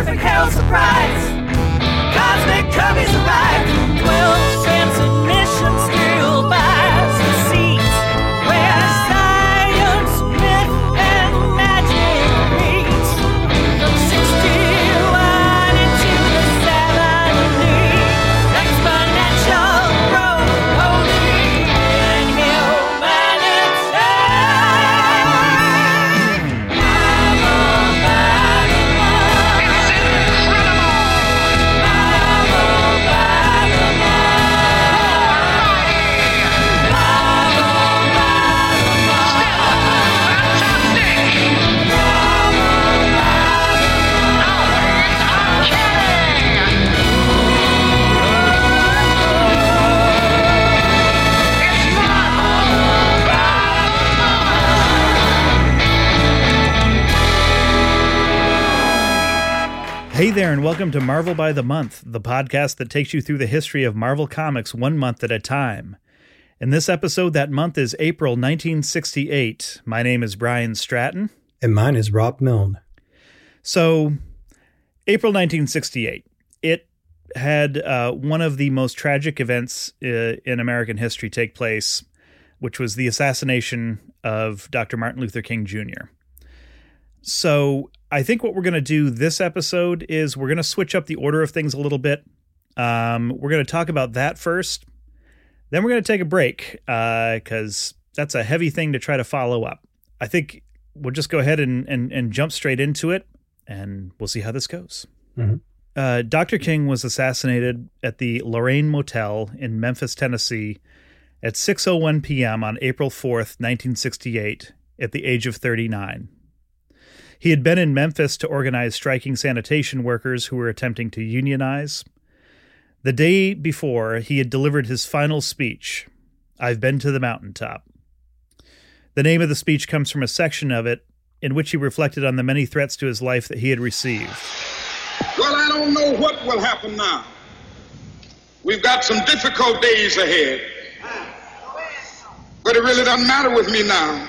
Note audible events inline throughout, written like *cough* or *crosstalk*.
perfect hell surprise. Cosmic Cubbies arrived. Hey there, and welcome to Marvel by the Month, the podcast that takes you through the history of Marvel Comics one month at a time. In this episode, that month is April 1968. My name is Brian Stratton. And mine is Rob Milne. So, April 1968, it had uh, one of the most tragic events uh, in American history take place, which was the assassination of Dr. Martin Luther King Jr. So, I think what we're going to do this episode is we're going to switch up the order of things a little bit. Um, we're going to talk about that first. Then we're going to take a break because that's a heavy thing to try to follow up. I think we'll just go ahead and, and, and jump straight into it, and we'll see how this goes. Mhm. Uh, Dr. King was assassinated at the Lorraine Motel in Memphis, Tennessee at 6:01 p.m. on April 4th, 1968, at the age of 39. He had been in Memphis to organize striking sanitation workers who were attempting to unionize. The day before, he had delivered his final speech I've been to the mountaintop. The name of the speech comes from a section of it in which he reflected on the many threats to his life that he had received. Well, I don't know what will happen now. We've got some difficult days ahead. But it really doesn't matter with me now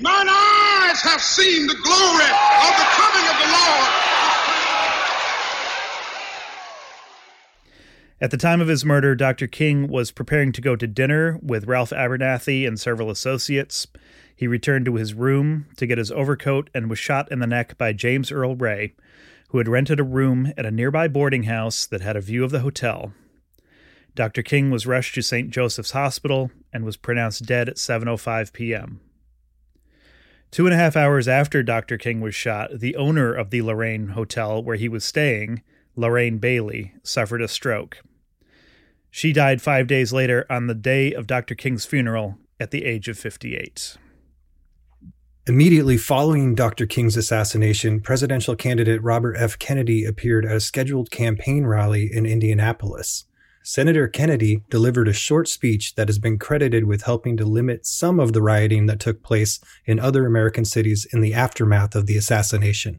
Mine eyes have seen the glory of the coming of the Lord. At the time of his murder, Dr. King was preparing to go to dinner with Ralph Abernathy and several associates. He returned to his room to get his overcoat and was shot in the neck by James Earl Ray, who had rented a room at a nearby boarding house that had a view of the hotel. Dr. King was rushed to St. Joseph's Hospital and was pronounced dead at 7:05 p.m. Two and a half hours after Dr. King was shot, the owner of the Lorraine Hotel where he was staying, Lorraine Bailey, suffered a stroke. She died five days later on the day of Dr. King's funeral at the age of 58. Immediately following Dr. King's assassination, presidential candidate Robert F. Kennedy appeared at a scheduled campaign rally in Indianapolis. Senator Kennedy delivered a short speech that has been credited with helping to limit some of the rioting that took place in other American cities in the aftermath of the assassination.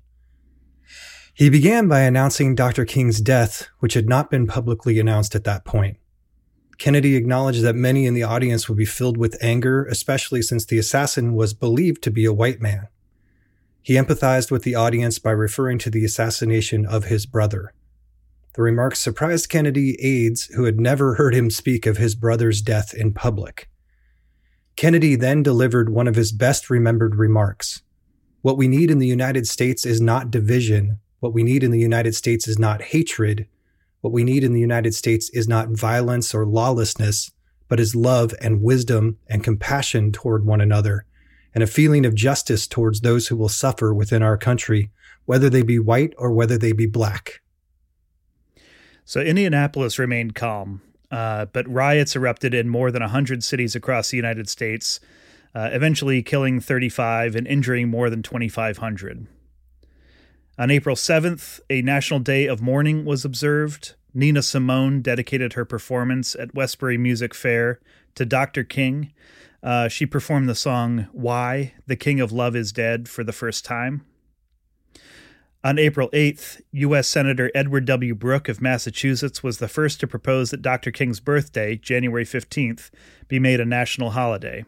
He began by announcing Dr. King's death, which had not been publicly announced at that point. Kennedy acknowledged that many in the audience would be filled with anger, especially since the assassin was believed to be a white man. He empathized with the audience by referring to the assassination of his brother. The remarks surprised Kennedy aides who had never heard him speak of his brother's death in public. Kennedy then delivered one of his best remembered remarks. What we need in the United States is not division, What we need in the United States is not hatred. What we need in the United States is not violence or lawlessness, but is love and wisdom and compassion toward one another, and a feeling of justice towards those who will suffer within our country, whether they be white or whether they be black. So Indianapolis remained calm, uh, but riots erupted in more than 100 cities across the United States, uh, eventually killing 35 and injuring more than 2,500. On April 7th, a national day of mourning was observed. Nina Simone dedicated her performance at Westbury Music Fair to Dr. King. Uh, she performed the song Why, the King of Love is Dead for the first time. On April 8th, U.S. Senator Edward W. Brooke of Massachusetts was the first to propose that Dr. King's birthday, January 15th, be made a national holiday.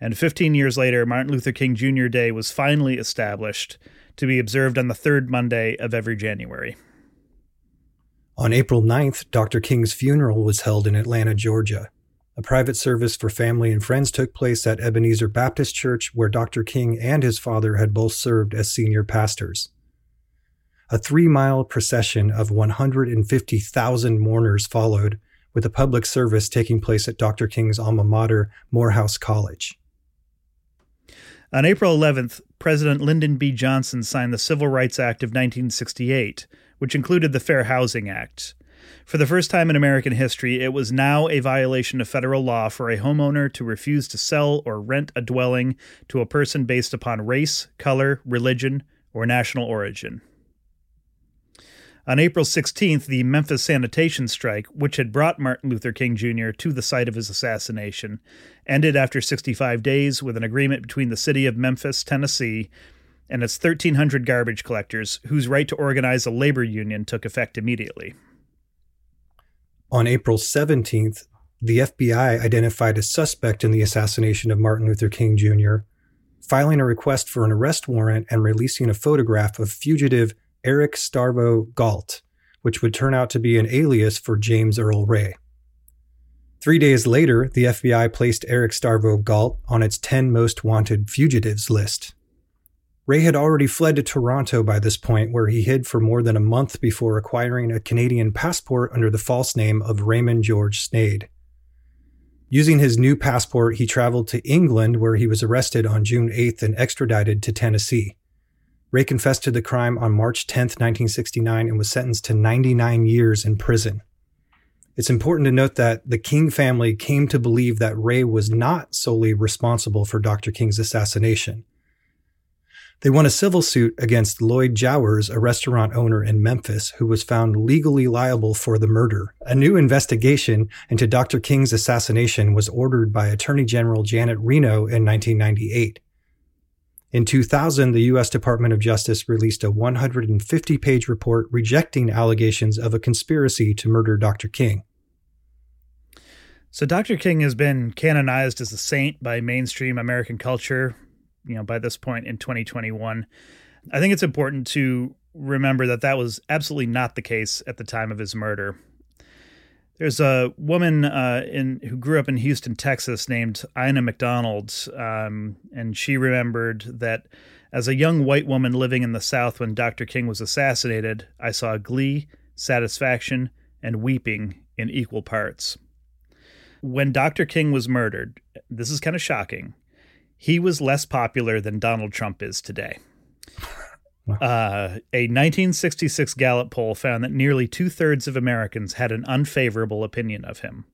And 15 years later, Martin Luther King Jr. Day was finally established to be observed on the third Monday of every January. On April 9th, Dr. King's funeral was held in Atlanta, Georgia. A private service for family and friends took place at Ebenezer Baptist Church, where Dr. King and his father had both served as senior pastors. A three mile procession of 150,000 mourners followed, with a public service taking place at Dr. King's alma mater, Morehouse College. On April 11th, President Lyndon B. Johnson signed the Civil Rights Act of 1968, which included the Fair Housing Act. For the first time in American history, it was now a violation of federal law for a homeowner to refuse to sell or rent a dwelling to a person based upon race, color, religion, or national origin. On April 16th, the Memphis sanitation strike, which had brought Martin Luther King Jr. to the site of his assassination, ended after 65 days with an agreement between the city of Memphis, Tennessee, and its 1,300 garbage collectors, whose right to organize a labor union took effect immediately. On April 17th, the FBI identified a suspect in the assassination of Martin Luther King Jr., filing a request for an arrest warrant and releasing a photograph of fugitive Eric Starvo Galt, which would turn out to be an alias for James Earl Ray. Three days later, the FBI placed Eric Starvo Galt on its 10 most wanted fugitives list. Ray had already fled to Toronto by this point, where he hid for more than a month before acquiring a Canadian passport under the false name of Raymond George Snade. Using his new passport, he traveled to England, where he was arrested on June 8th and extradited to Tennessee. Ray confessed to the crime on March 10, 1969, and was sentenced to 99 years in prison. It's important to note that the King family came to believe that Ray was not solely responsible for Dr. King's assassination. They won a civil suit against Lloyd Jowers, a restaurant owner in Memphis, who was found legally liable for the murder. A new investigation into Dr. King's assassination was ordered by Attorney General Janet Reno in 1998. In 2000, the U.S. Department of Justice released a 150 page report rejecting allegations of a conspiracy to murder Dr. King. So, Dr. King has been canonized as a saint by mainstream American culture, you know, by this point in 2021. I think it's important to remember that that was absolutely not the case at the time of his murder. There's a woman uh, in who grew up in Houston, Texas, named Ina McDonald, um, and she remembered that as a young white woman living in the South when Dr. King was assassinated, I saw glee, satisfaction, and weeping in equal parts. When Dr. King was murdered, this is kind of shocking. He was less popular than Donald Trump is today. Uh, a 1966 Gallup poll found that nearly two thirds of Americans had an unfavorable opinion of him.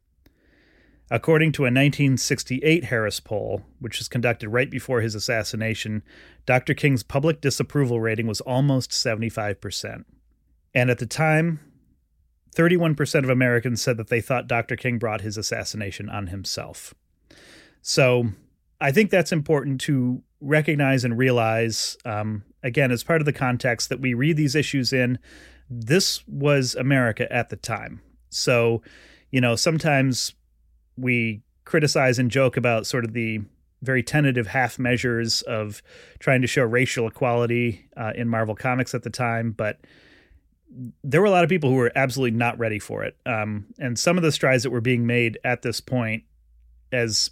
According to a 1968 Harris poll, which was conducted right before his assassination, Dr. King's public disapproval rating was almost 75%. And at the time, 31% of Americans said that they thought Dr. King brought his assassination on himself. So I think that's important to recognize and realize, um, again, as part of the context that we read these issues in. This was America at the time. So, you know, sometimes we criticize and joke about sort of the very tentative half measures of trying to show racial equality uh, in Marvel Comics at the time, but there were a lot of people who were absolutely not ready for it. Um, and some of the strides that were being made at this point, as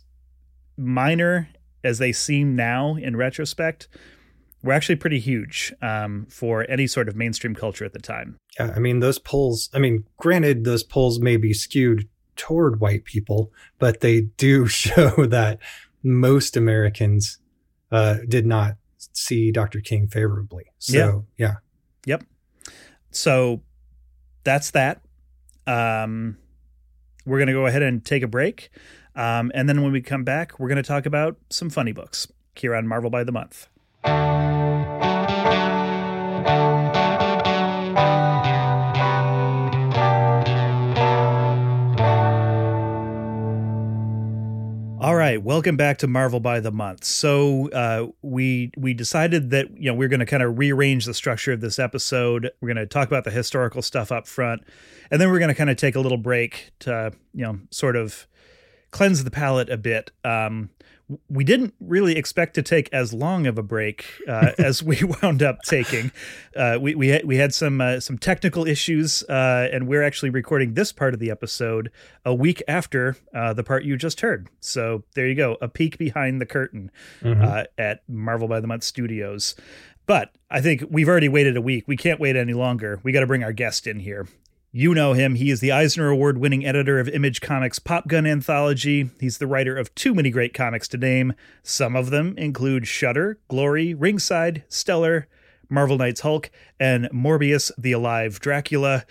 minor as they seem now in retrospect, were actually pretty huge um, for any sort of mainstream culture at the time. Yeah, I mean those polls. I mean, granted, those polls may be skewed toward white people, but they do *laughs* show that most Americans uh, did not see Dr. King favorably. So yeah, Yep. So that's that. Um, we're going to go ahead and take a break. Um, and then when we come back, we're going to talk about some funny books here on Marvel by the Month. All right, welcome back to Marvel by the Month. So uh, we we decided that you know we're going to kind of rearrange the structure of this episode. We're going to talk about the historical stuff up front, and then we're going to kind of take a little break to you know sort of cleanse the palate a bit. Um, we didn't really expect to take as long of a break uh, as we *laughs* wound up taking. Uh, we we had, we had some uh, some technical issues, uh, and we're actually recording this part of the episode a week after uh, the part you just heard. So there you go, a peek behind the curtain uh, at Marvel by the Month Studios. But I think we've already waited a week. We can't wait any longer. We got to bring our guest in here. You know him. He is the Eisner Award winning editor of Image Comics Pop Gun Anthology. He's the writer of too many great comics to name. Some of them include Shutter, Glory, Ringside, Stellar, Marvel Knights Hulk, and Morbius the Alive Dracula.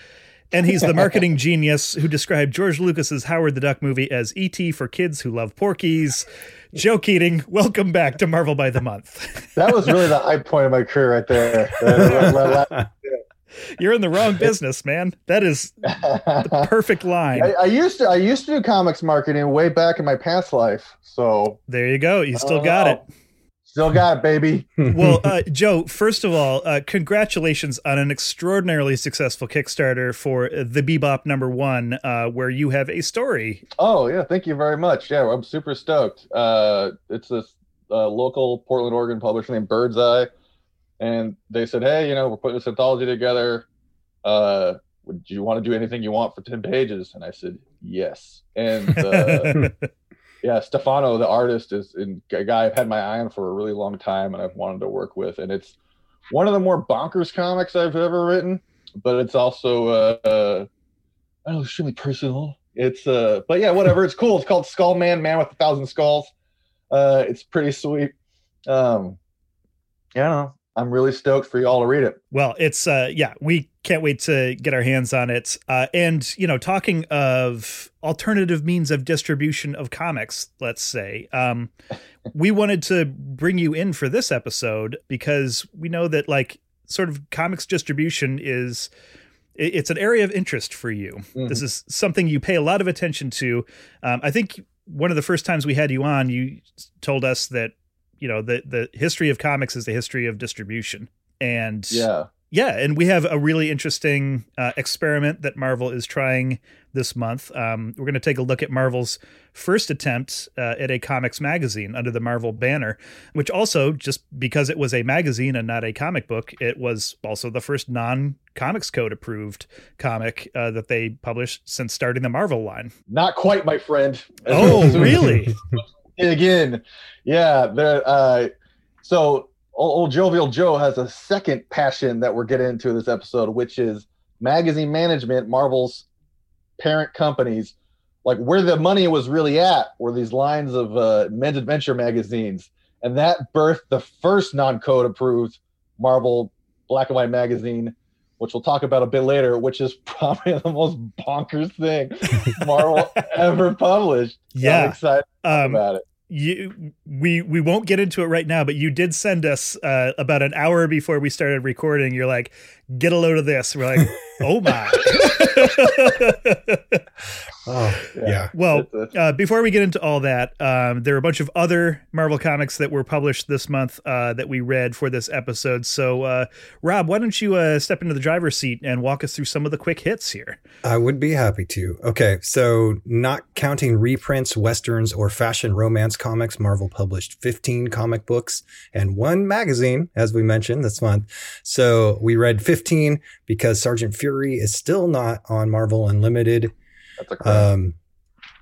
And he's the marketing *laughs* genius who described George Lucas's Howard the Duck movie as E.T. for kids who love porkies. Joe Keatinge, welcome back to Marvel by the Month. That was really the high point of my career right there. I, You're in the wrong business, man. That is the *laughs* perfect line. I used to I used to do comics marketing way back in my past life. So There you go. You still Oh, got it. still got it, baby. *laughs* Well, uh, Joe, first of all, uh, congratulations on an extraordinarily successful Kickstarter for the Bebop number one, uh, where you have a story. Oh yeah, thank you very much. Yeah, I'm super stoked. Uh, it's this uh, local Portland, Oregon publisher named Birdseye, and they said, hey, you know, we're putting this anthology together. Uh, would you want to do anything you want for ten pages? And I said yes. And uh, *laughs* yeah, Stefano, the artist, is a guy I've had my eye on for a really long time, and I've wanted to work with. And it's one of the more bonkers comics I've ever written, but it's also uh, uh, I don't know, extremely personal. It's uh, but yeah, whatever. It's cool. It's called Skull Man, Man with a Thousand Skulls. Uh, it's pretty sweet. Um, yeah, I don't know. I'm really stoked for you all to read it. Well, it's uh yeah, we can't wait to get our hands on it. Uh and you know, talking of alternative means of distribution of comics, let's say. Um we wanted to bring you in for this episode because we know that like sort of comics distribution is it's an area of interest for you. This is something you pay a lot of attention to. Um, I think one of the first times we had you on, you told us that you know the the history of comics is the history of distribution, and Yeah. yeah, and we have a really interesting uh, experiment that Marvel is trying this month. Um, we're going to take a look at Marvel's first attempt uh, at a comics magazine under the Marvel banner, which also, just because it was a magazine and not a comic book, it was also the first non Comics Code approved comic uh, that they published since starting the Marvel line. Not quite, my friend. Oh, *laughs* really? *laughs* again. Yeah the uh so old, old jovial joe has a second passion that we're getting into this episode which is magazine management marvel's parent companies. Like where the money was really at were these lines of uh men's adventure magazines and that birthed the first non-code approved marvel black and white magazine which we'll talk about a bit later which is *laughs* probably the most bonkers thing marvel *laughs* ever published So I'm Yeah. excited Um, about it. you we we won't get into it right now but you did send us uh, about an hour before we started recording you're like get a load of this we're like *laughs* oh my *laughs* Oh, yeah. well It's- it's- uh, before we get into all that um, there are a bunch of other marvel comics that were published this month uh, that we read for this episode so uh, rob why don't you uh, step into the driver's seat and walk us through some of the quick hits here I would be happy to. Okay, so not counting reprints, westerns, or fashion romance comics, Marvel published 15 comic books and one magazine, as we mentioned this month. So we read 15 because Sergeant Fury is still not on Marvel Unlimited. That's a. Um,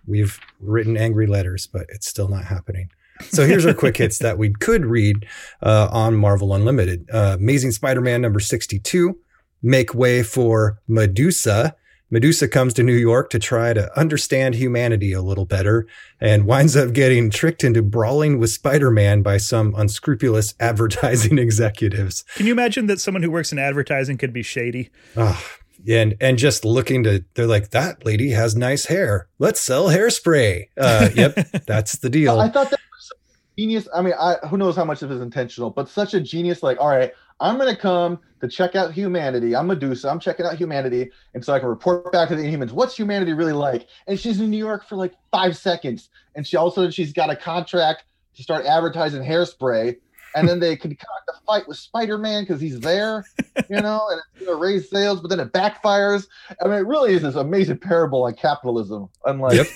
we've written angry letters, but it's still not happening. So here's our quick hits that we could read uh, on Marvel Unlimited. Uh, Amazing Spider-Man number 62. Make way for Medusa. Medusa comes to New York to try to understand humanity a little better and winds up getting tricked into brawling with Spider-Man by some unscrupulous *laughs* advertising executives. Can you imagine that someone who works in advertising could be shady? Ah, and and just looking to they're like that lady has nice hair. Let's sell hairspray. Uh, *laughs* yep, that's the deal. I thought that was genius. I mean, I who knows how much of it is intentional, but such a genius. Like, all right, I'm gonna come to check out humanity. I'm Medusa. I'm checking out humanity, and so I can report back to the Inhumans. What's humanity really like? And she's in New York for like five seconds, and she also she's got a contract to start advertising hairspray. And then they concoct a fight with Spider-Man because he's there, you *laughs* know, and it's gonna raise sales, but then it backfires. I mean, it really is this amazing parable on capitalism. Unlike, Yep.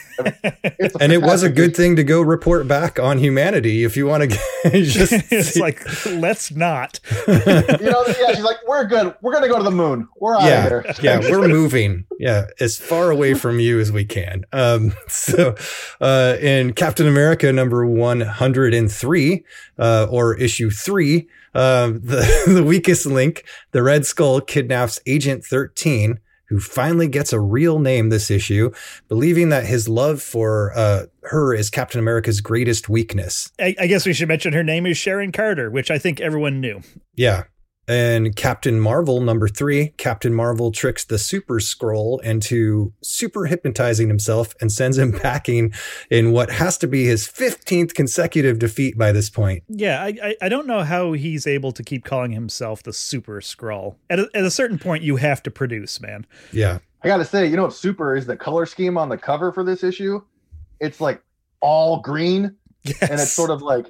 it's and it was a good thing to go report back on humanity if you want to *laughs* *laughs* just it's see- like let's not. you know, yeah, she's like, we're good. We're gonna go to the moon. We're out yeah, of there. yeah, we're moving. Yeah, as far away from you as we can. Um, so, uh, in Captain America number one hundred and three, uh, or issue three, um, the *laughs* the weakest link, the Red Skull kidnaps Agent Thirteen. Who finally gets a real name this issue, believing that his love for uh, her is Captain America's greatest weakness. I, I guess we should mention her name is Sharon Carter, which I think everyone knew. Yeah. And Captain Marvel, number three, Captain Marvel tricks the Super Skrull into super hypnotizing himself and sends him *laughs* packing in what has to be his 15th consecutive defeat by this point. Yeah, I, I I don't know how he's able to keep calling himself the Super Skrull. At a, at a certain point, you have to produce, man. Yeah. I gotta say, you know what super is the color scheme on the cover for this issue? It's like all green, Yes. and it's sort of like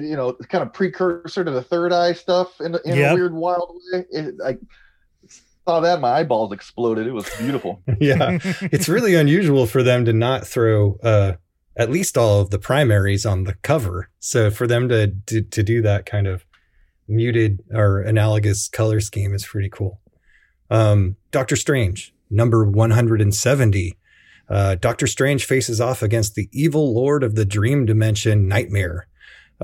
you know, kind of precursor to the third eye stuff in, in Yep. a weird, wild way. It, I saw that, my eyeballs exploded. It was beautiful. *laughs* Yeah. it's really unusual for them to not throw uh, at least all of the primaries on the cover. So for them to, to, to do that kind of muted or analogous color scheme is pretty cool. Um, Doctor Strange, number 170. Uh, Doctor Strange faces off against the evil lord of the dream dimension, Nightmare.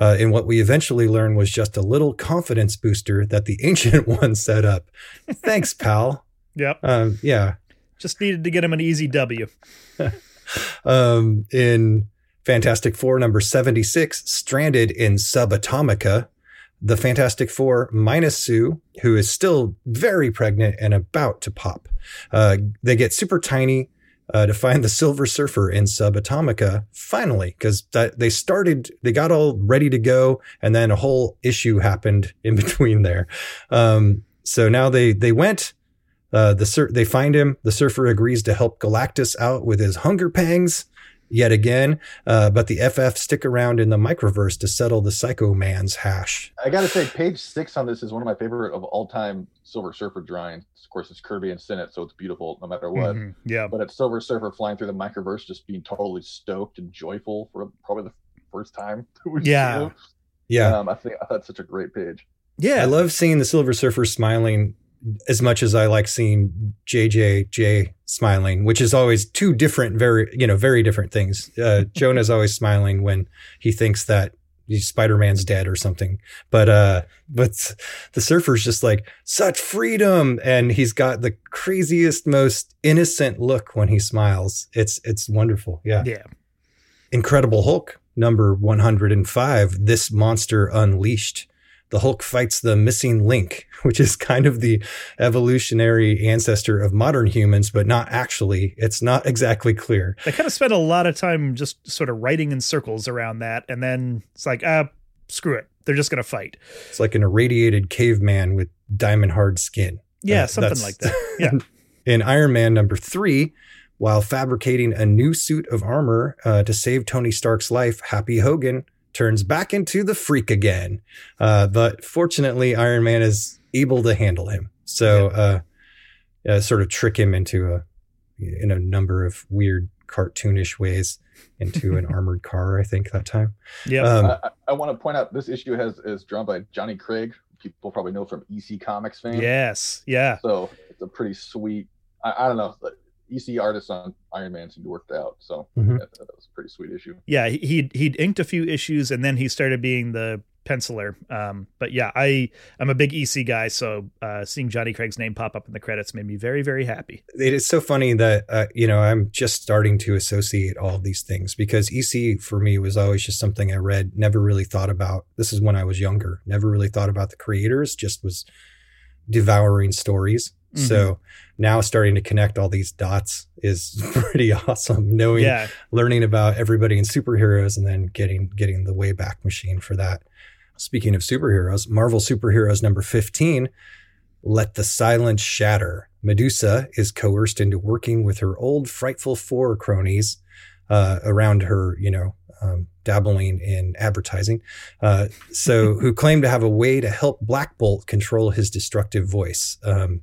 Uh, and what we eventually learned was just a little confidence booster that the *laughs* ancient one set up. Thanks, pal. Yep. Um, yeah. Just needed to get him an easy W. *laughs* Um, in Fantastic Four number 76, stranded in Subatomica, the Fantastic Four minus Sue, who is still very pregnant and about to pop. Uh, they get super tiny uh, to find the Silver Surfer in Subatomica finally, because they started, they got all ready to go, and then a whole issue happened in *laughs* between there. Um, so now they they went. Uh, the sur- they find him. The surfer agrees to help Galactus out with his hunger pangs yet again. Uh, but the FF stick around in the microverse to settle the Psycho Man's hash. I gotta say, page six on this is one of my favorite of all time Silver Surfer drawings. Of course, it's Kirby and Sinnott, so it's beautiful no matter what. Mhm. Yeah. But it's Silver Surfer flying through the microverse, just being totally stoked and joyful for probably the first time. *laughs* we've seen Yeah. Yeah, Um, I think I thought such a great page. Yeah. I love seeing the Silver Surfer smiling as much as I like seeing JJJ smiling, which is always two different, very you know, very different things. Uh, *laughs* Jonah's always smiling when he thinks that Spider Man's dead or something, but uh, but the Surfer's just like such freedom, and he's got the craziest, most innocent look when he smiles. It's it's wonderful. Yeah. yeah. Incredible Hulk, number 105, This Monster Unleashed. The Hulk fights the missing link, *laughs* which is kind of the evolutionary ancestor of modern humans, but not actually. It's not exactly clear. They kind of spent a lot of time just sort of writing in circles around that. And then it's like, ah, screw it. They're just going to fight. It's like an irradiated caveman with diamond hard skin. Yeah, Uh, something like that. Yeah. *laughs* in Iron Man number three, while fabricating a new suit of armor uh, to save Tony Stark's life, Happy Hogan turns back into the freak again. Uh, but fortunately, Iron Man is able to handle him. So, uh, uh, sort of trick him into a, in a number of weird cartoonish ways into an *laughs* armored car, I think that time. Yeah. Um, I, I, I want to point out this issue has is drawn by Johnny Craig. People probably know from EC Comics fame. yes. Yeah. So it's a pretty sweet. I, I don't know. But EC artists on Iron Man seemed to work out. So Mhm. that, that was a pretty sweet issue. Yeah, he- he'd he'd inked a few issues and then he started being the penciler. Um, but yeah, I I'm a big EC guy, so uh, seeing Johnny Craig's name pop up in the credits made me very very happy. it is so funny that uh, you know I'm just starting to associate all these things because EC for me was always just something I read, never really thought about. This is when I was younger, never really thought about the creators, just was devouring stories. So now starting to connect all these dots is *laughs* pretty awesome. Knowing, Yeah, learning about everybody in superheroes, and then getting getting the Wayback Machine for that. Speaking of superheroes, Marvel Superheroes number 15, Let the Silence Shatter. Medusa is coerced into working with her old Frightful Four cronies uh, around her, you know, um, dabbling in advertising. Uh, so, *laughs* who claim to have a way to help Black Bolt control his destructive voice. Um,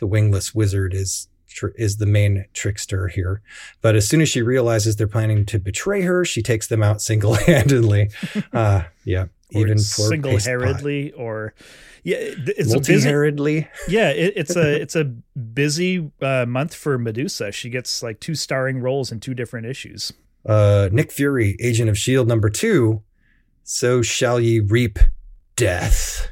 the wingless wizard is tr- is the main trickster here. But as soon as she realizes they're planning to betray her, she takes them out *laughs* single handedly. *laughs* uh, yeah, even single handedly or yeah, it's a busy multi-headedly. yeah it, *laughs* it's a it's a busy uh, month for Medusa. She gets like two starring roles in two different issues. Uh, Nick Fury, Agent of Shield number two. So shall ye reap death.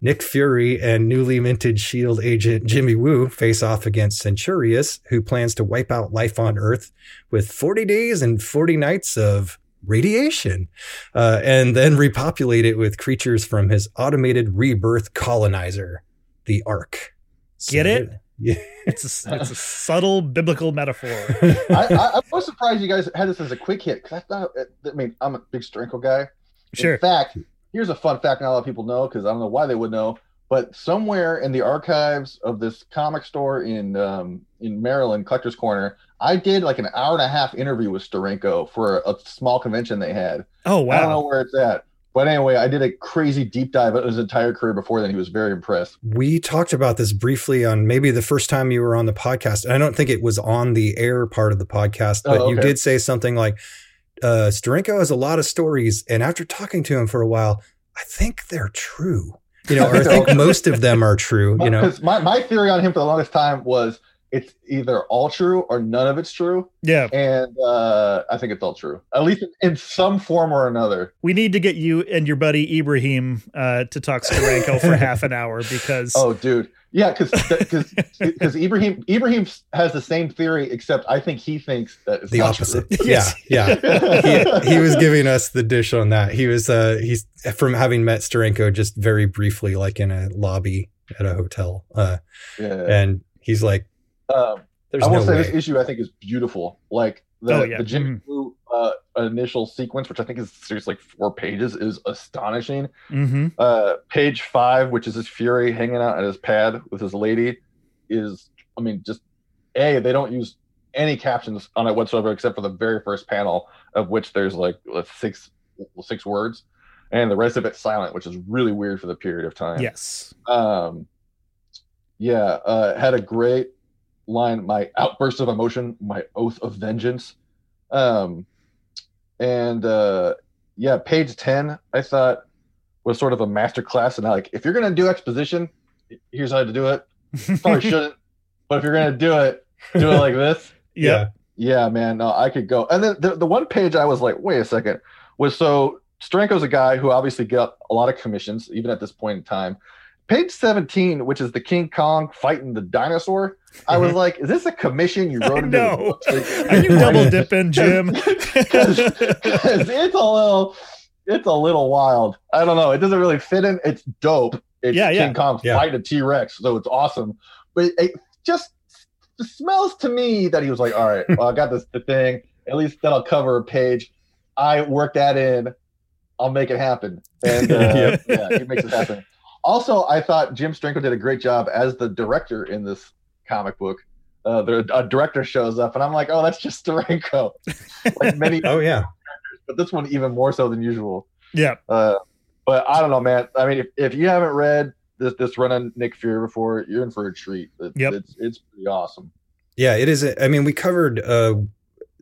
Nick Fury and newly minted Shield agent Jimmy Woo face off against Centurius, who plans to wipe out life on Earth with 40 days and 40 nights of radiation, uh, and then repopulate it with creatures from his automated rebirth colonizer, the Ark. Get it? Yeah. It's a, it's a subtle biblical metaphor. *laughs* I, I, I was surprised you guys had this as a quick hit because I thought, I mean, I'm a big Steranko guy. Sure. In fact, here's a fun fact not a lot of people know because I don't know why they would know, but somewhere in the archives of this comic store in um, in Maryland, Collector's Corner, I did like an hour and a half interview with Steranko for a small convention they had. Oh wow! I don't know where it's at. But anyway, I did a crazy deep dive of his entire career before then. He was very impressed. We talked about this briefly on maybe the first time you were on the podcast. And I don't think it was on the air part of the podcast, but Oh, you did say something like, uh, Steranko has a lot of stories. And after talking to him for a while, I think they're true. You know, or I *laughs* think most of them are true, you know. *laughs* Because my, my theory on him for the longest time was it's either all true or none of it's true. Yeah, And uh, I think it's all true, at least in, in some form or another. we need to get you and your buddy Ibrahim uh, to talk Steranko for *laughs* half an hour because Oh, dude. Yeah, because because *laughs* Ibrahim Ibrahim has the same theory, except I think he thinks that it's The opposite. true. Yeah. Yeah. yeah. *laughs* he, he was giving us the dish on that. He was uh he's from having met Steranko just very briefly, like in a lobby at a hotel. Uh yeah. and he's like, Um, There's I will no say way. this issue I think is beautiful. Like the, Oh, yeah. the Jimmy Mhm. Woo uh, initial sequence, which I think is seriously like four pages, is astonishing. hmm Uh, page five, which is his Fury hanging out at his pad with his lady, is I mean just a they don't use any captions on it whatsoever except for the very first panel of which there's like uh, six six words, and the rest of it's silent, which is really weird for the period of time. yes. Um, yeah, uh, had a great line. My outburst of emotion, my oath of vengeance. Um, and uh, yeah, page ten, I thought was sort of a master class. And like, if you're gonna do exposition, here's how to do it. Probably *laughs* shouldn't, but if you're gonna do it, do it like this. *laughs* Yep. Yeah, man. No, I could go. And then the, the one page I was like, wait a second, was so Steranko's a guy who obviously got a lot of commissions, even at this point in time. Page 17, which is the King Kong fighting the dinosaur, I was like, is this a commission you wrote into *laughs* the know. book? Like, *laughs* Are you double dipping, Jim? *laughs* Because it's a little it's a little wild. I don't know. It doesn't really fit in. It's dope. It's Yeah, yeah. King Kong Yeah. fight a T-Rex, so it's awesome. But it just smells to me that he was like, all right, well, I got this the thing. At least that'll cover a page. I work that in. I'll make it happen. And uh, Yep. yeah, he makes it happen. Also, I thought Jim Steranko did a great job as the director in this comic book. Uh, the a director shows up, and I'm like, oh, that's just *laughs* Steranko. like many, *laughs* Oh yeah. but this one even more so than usual. yeah. Uh, but I don't know, man. I mean, if, if you haven't read this this run on Nick Fury before, you're in for a treat. It's, Yep. it's it's pretty awesome. Yeah, it is. I mean, we covered uh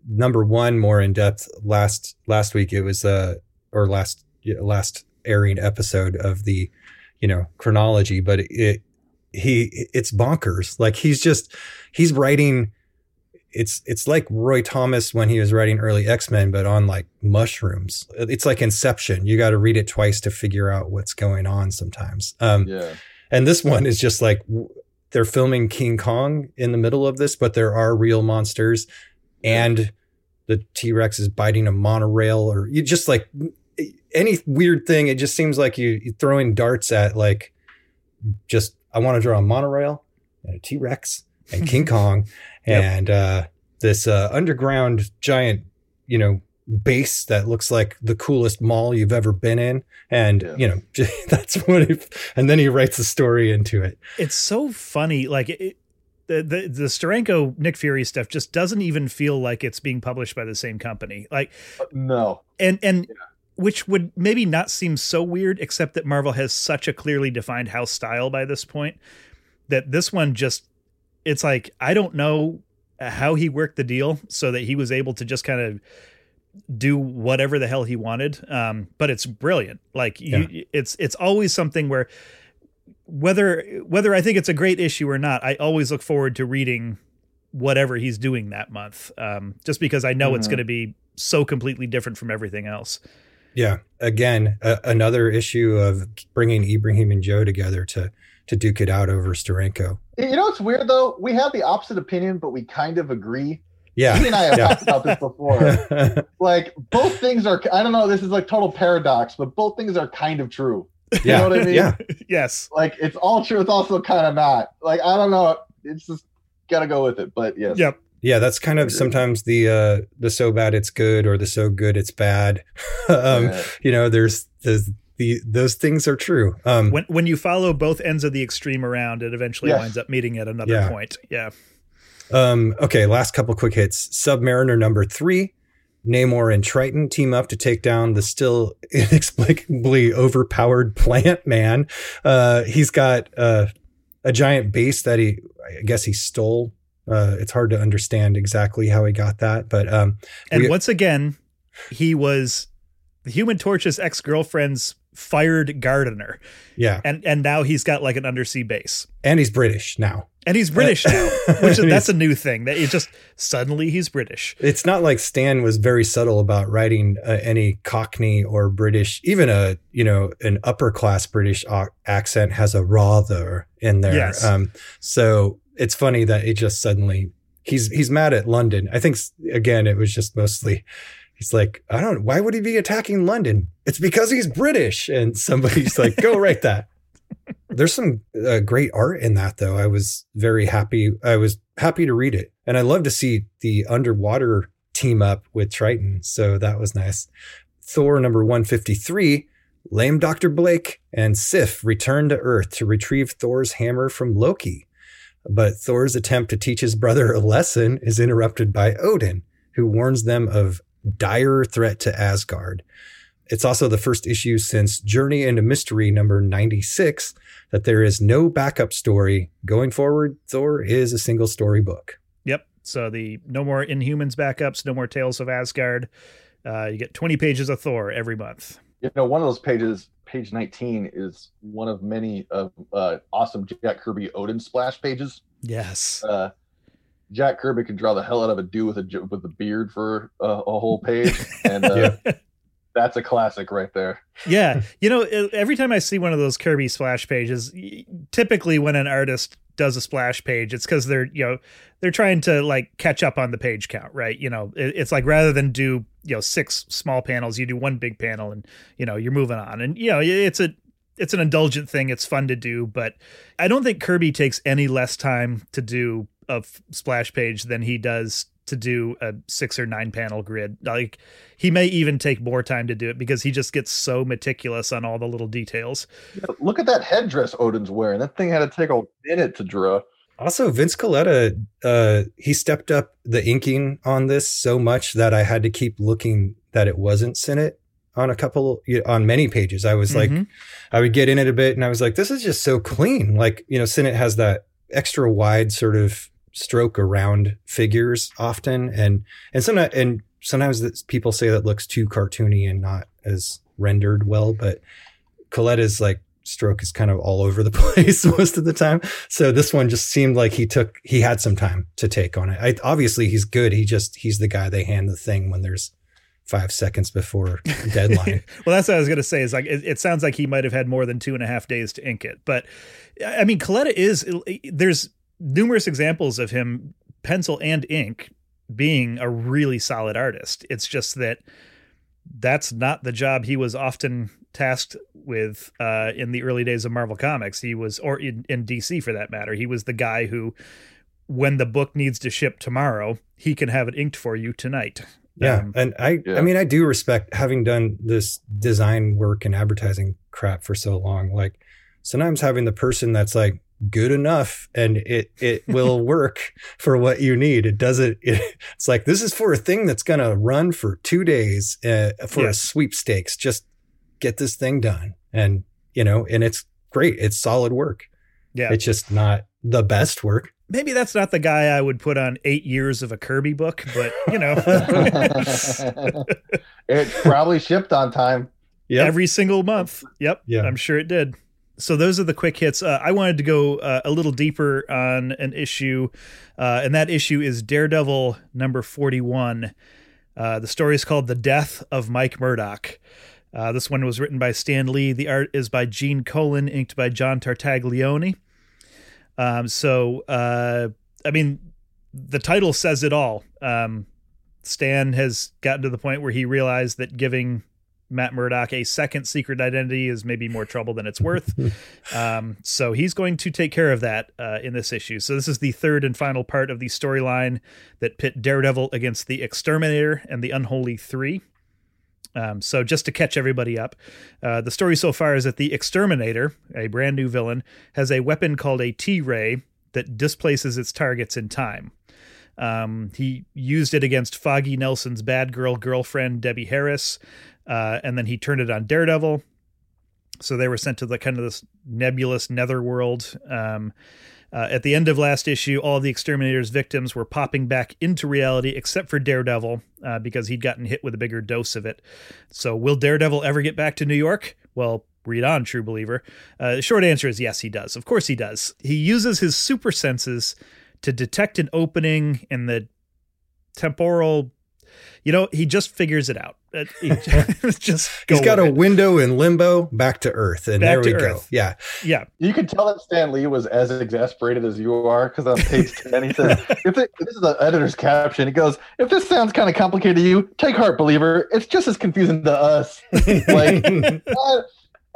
number one more in depth last last week. It was uh or last last airing episode of the you know chronology, but it he it's bonkers. Like he's just he's writing it's it's like Roy Thomas when he was writing early X Men, but on like mushrooms. It's like Inception. You got to read it twice to figure out what's going on sometimes. Um, Yeah. and this one is just like they're filming King Kong in the middle of this, but there are real monsters, and the T Rex is biting a monorail, or you just like any weird thing. It just seems like you you throwing darts at like just I want to draw a monorail and a T Rex and King *laughs* Kong Yep. and uh, this uh, underground giant, you know, base that looks like the coolest mall you've ever been in, and Yeah. you know *laughs* that's what. It, and then he writes a story into it. it's so funny. Like it, the the the Steranko Nick Fury stuff just doesn't even feel like it's being published by the same company. Like No. and and which would maybe not seem so weird, except that Marvel has such a clearly defined house style by this point that this one just it's like I don't know how he worked the deal so that he was able to just kind of do whatever the hell he wanted. Um but it's brilliant. Like you, it's it's always something where whether whether I think it's a great issue or not I always look forward to reading whatever he's doing that month um just because I know it's Mhm. going to be so completely different from everything else Yeah, again, a, another issue of bringing Ibrahim and Joe together to to duke it out over Steranko. You know it's weird though? We have the opposite opinion, but we kind of agree. Yeah, He and I have Yeah. talked about this before. *laughs* like both things are I don't know, this is like total paradox, but both things are kind of true. yeah, You know what I mean? yeah. *laughs* yes Like it's all true, it's also kind of not. Like I don't know. It's just gotta go with it. But yes. yep Yeah, that's kind of sometimes the uh the so bad it's good or the so good it's bad. *laughs* um Yeah. you know, there's there's the those things are true. Um when when you follow both ends of the extreme around it eventually Yes. winds up meeting at another Yeah. point yeah um okay, last couple quick hits. Submariner number 3, Namor and Triton team up to take down the still *laughs* inexplicably overpowered plant man. Uh he's got uh a giant base that he I guess he stole. Uh it's hard to understand exactly how he got that, but um and We- once again he was the human torch's ex-girlfriend's fired gardener yeah, and and now he's got like an undersea base and he's British now. and he's british now *laughs* which that's a new thing that it just suddenly he's british It's not like Stan was very subtle about writing uh, any Cockney or British, even a you know an upper class British ac- accent has a rather in there. Yes. Um, so it's funny that it just suddenly he's he's mad at London. I think again it was just mostly he's like I don't why would he be attacking London? It's because he's British, and somebody's like go write that. *laughs* There's some uh, great art in that though. I was very happy. I was happy to read it, and I love to see the underwater team up with Triton. So that was nice. Thor number 153, lame Dr. Blake and Sif return to Earth to retrieve Thor's hammer from Loki. But Thor's attempt to teach his brother a lesson is interrupted by Odin, who warns them of dire threat to Asgard. It's also the first issue since Journey into Mystery number 96 that there is no backup story. Going forward, Thor is a single story book. Yep. So the no more Inhumans backups, no more Tales of Asgard. Uh, you get 20 pages of Thor every month. You know, one of those pages, page 19, is one of many of uh, awesome Jack Kirby Odin splash pages. Yes. Uh, Jack Kirby can draw the hell out of a dude with a with a beard for uh, a whole page, *laughs* and uh, that's a classic right there. yeah. You know, every time I see one of those Kirby splash pages, typically when an artist does a splash page, it's because they're, you know, they're trying to like catch up on the page count, right? You know, it- it's like rather than do, you know, six small panels, you do one big panel and, you know, you're moving on. And, you know, it's a, it's an indulgent thing. It's fun to do, but I don't think Kirby takes any less time to do a f- splash page than he does to do a six or nine panel grid. Like he may even take more time to do it because he just gets so meticulous on all the little details. Look at that headdress Odin's wearing. That thing had to take a minute to draw. Also, Vince Colletta, uh, he stepped up the inking on this so much that I had to keep looking that it wasn't Sinnott on a couple on many pages. I was like, Mhm. I would get in it a bit, and I was like, this is just so clean. Like you know, Sinnott has that extra wide sort of stroke around figures often, and and sometimes and sometimes people say that looks too cartoony and not as rendered well, but Colletta's like stroke is kind of all over the *laughs* place most of the time. So this one just seemed like he took he had some time to take on it. I, obviously he's good. He just he's the guy they hand the thing when there's five seconds before *laughs* deadline. well, that's what I was going to say. Is like it, it, sounds like he might have had more than two and a half days to ink it. But I mean, Colletta is there's numerous examples of him pencil and ink being a really solid artist. It's just that that's not the job he was often tasked with uh, in the early days of Marvel Comics. He was, or in, in DC for that matter, he was the guy who, when the book needs to ship tomorrow, he can have it inked for you tonight. Yeah, um, and I, yeah. I mean, I do respect having done this design work and advertising crap for so long. Like sometimes having the person that's like good enough and it it will *laughs* work for what you need. It doesn't. It, *laughs* it's like this is for a thing that's gonna run for two days uh, for yeah. a sweepstakes. Just get this thing done, and you know, and it's great. It's solid work. Yeah, it's just not the best work maybe that's not the guy I would put on eight years of a Kirby book, but you know, *laughs* it probably shipped on time. Yeah, every single month. Yep. Yeah, I'm sure it did. So those are the quick hits. Uh, I wanted to go uh, a little deeper on an issue, uh, and that issue is Daredevil number 41. Uh, the story is called "The Death of Mike Murdock." Uh, this one was written by Stan Lee. The art is by Gene Colan, inked by John Tartaglione. Um, so, uh, I mean, the title says it all. Um, Stan has gotten to the point where he realized that giving Matt Murdock a second secret identity is maybe more trouble than it's worth. *laughs* um, so he's going to take care of that uh, in this issue. So this is the third and final part of the storyline that pit Daredevil against the Exterminator and the Unholy Three. Um, so just to catch everybody up, uh, the story so far is that the Exterminator, a brand new villain, has a weapon called a T-ray that displaces its targets in time. Um, he used it against Foggy Nelson's bad girl girlfriend Debbie Harris, uh, and then he turned it on Daredevil. So they were sent to the kind of this nebulous netherworld. Um, uh, at the end of last issue, all the exterminator's victims were popping back into reality, except for Daredevil, uh, because he'd gotten hit with a bigger dose of it. So, will Daredevil ever get back to New York? Well, read on, true believer. Uh, the short answer is yes, he does. Of course, he does. He uses his super senses to detect an opening in the temporal you know, he just figures it out. He *laughs* just he's got a it. window in limbo back to Earth, and back there we Earth. go. Yeah, yeah. You can tell that Stan Lee was as exasperated as you are because on page ten he says, "If it, this is the editor's caption, he goes, if this sounds kind of complicated to you, take heart, believer. It's just as confusing to us. *laughs* like." *laughs*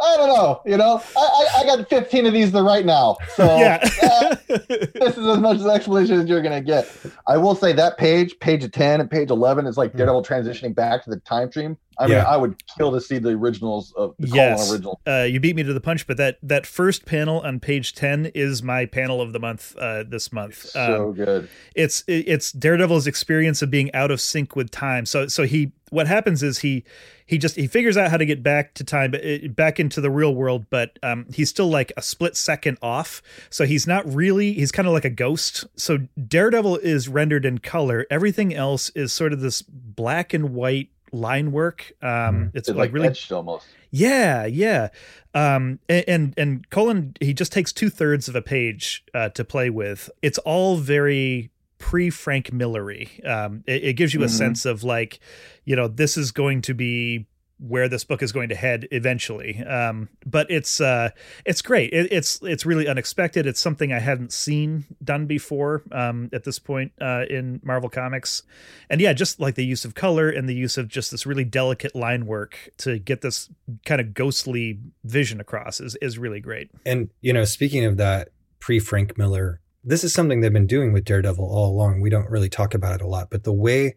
I don't know. You know, I, I, I, got 15 of these right now. So *laughs* yeah. *laughs* eh, this is as much as explanation as you're going to get. I will say that page, page 10 and page 11 is like hmm. Daredevil transitioning back to the time stream. I mean, I would kill to see the originals of the yes. original. Uh, you beat me to the punch, but that that first panel on page 10 is my panel of the month uh, this month. It's so um, good. It's it's Daredevil's experience of being out of sync with time. So so he what happens is he he just he figures out how to get back to time uh, back into the real world but um, he's still like a split second off so he's not really he's kind of like a ghost so daredevil is rendered in color everything else is sort of this black and white line work um mm-hmm. it's, it's, like, like really almost yeah yeah um and and, and Colan he just takes two-thirds of a page uh, to play with it's all very pre Frank Millery. Um, it, it, gives you a mm-hmm. sense of like, you know, this is going to be where this book is going to head eventually. Um, but it's uh, it's great. It, it's it's really unexpected. It's something I hadn't seen done before um, at this point uh, in Marvel Comics, and yeah, just like the use of color and the use of just this really delicate line work to get this kind of ghostly vision across is is really great. And you know, speaking of that pre Frank Miller this is something they've been doing with Daredevil all along. We don't really talk about it a lot, but the way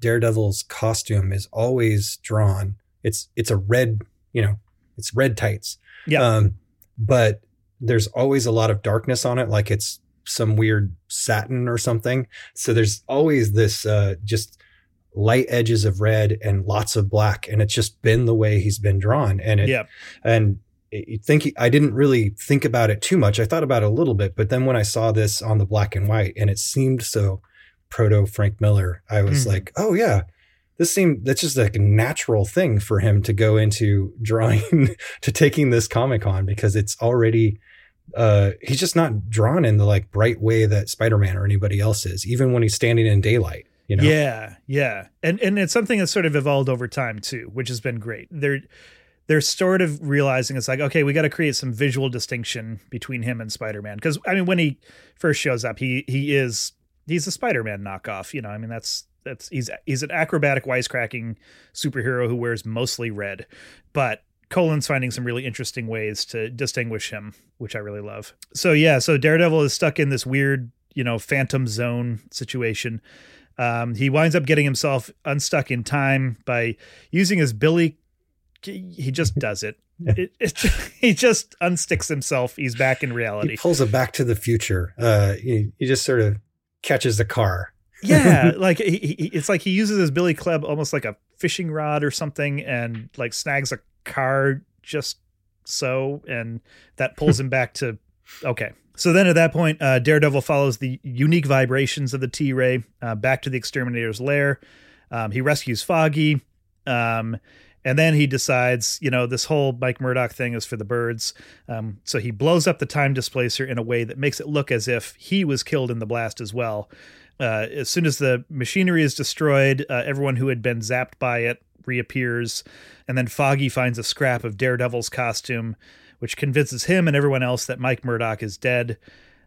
Daredevil's costume is always drawn, it's it's a red, you know, it's red tights. Yeah. Um, but there's always a lot of darkness on it, like it's some weird satin or something. So there's always this uh, just light edges of red and lots of black, and it's just been the way he's been drawn. And it, yeah. and you think I didn't really think about it too much. I thought about it a little bit, but then when I saw this on the black and white and it seemed so proto Frank Miller, I was mm like, oh yeah, this seemed that's just like a natural thing for him to go into *laughs* drawing to taking this comic on because it's already uh he's just not drawn in the like bright way that Spider-Man or anybody else is, even when he's standing in daylight. You know? Yeah, yeah, and and it's something that's sort of evolved over time too, which has been great. They're they're sort of realizing it's like okay, we got to create some visual distinction between him and Spider-Man because I mean when he first shows up, he he is he's a Spider-Man knockoff. You know, I mean that's that's he's he's an acrobatic wisecracking superhero who wears mostly red, but Colan's finding some really interesting ways to distinguish him, which I really love. So yeah, so Daredevil is stuck in this weird, you know, phantom zone situation. Um, he winds up getting himself unstuck in time by using his Billy. He just does it. *laughs* it, it *laughs* he just unsticks himself. He's back in reality. He pulls a Back to the Future. Uh, he, he just sort of catches the car. Yeah, *laughs* like he, he, it's like he uses his Billy Club almost like a fishing rod or something, and like snags a car just so, and that pulls him back to okay. So then at that point, uh, Daredevil follows the unique vibrations of the T Ray uh, back to the exterminator's lair. Um, he rescues Foggy. Um, and then he decides, you know, this whole Mike Murdock thing is for the birds. Um, so he blows up the time displacer in a way that makes it look as if he was killed in the blast as well. Uh, as soon as the machinery is destroyed, uh, everyone who had been zapped by it reappears. And then Foggy finds a scrap of Daredevil's costume, which convinces him and everyone else that Mike Murdock is dead.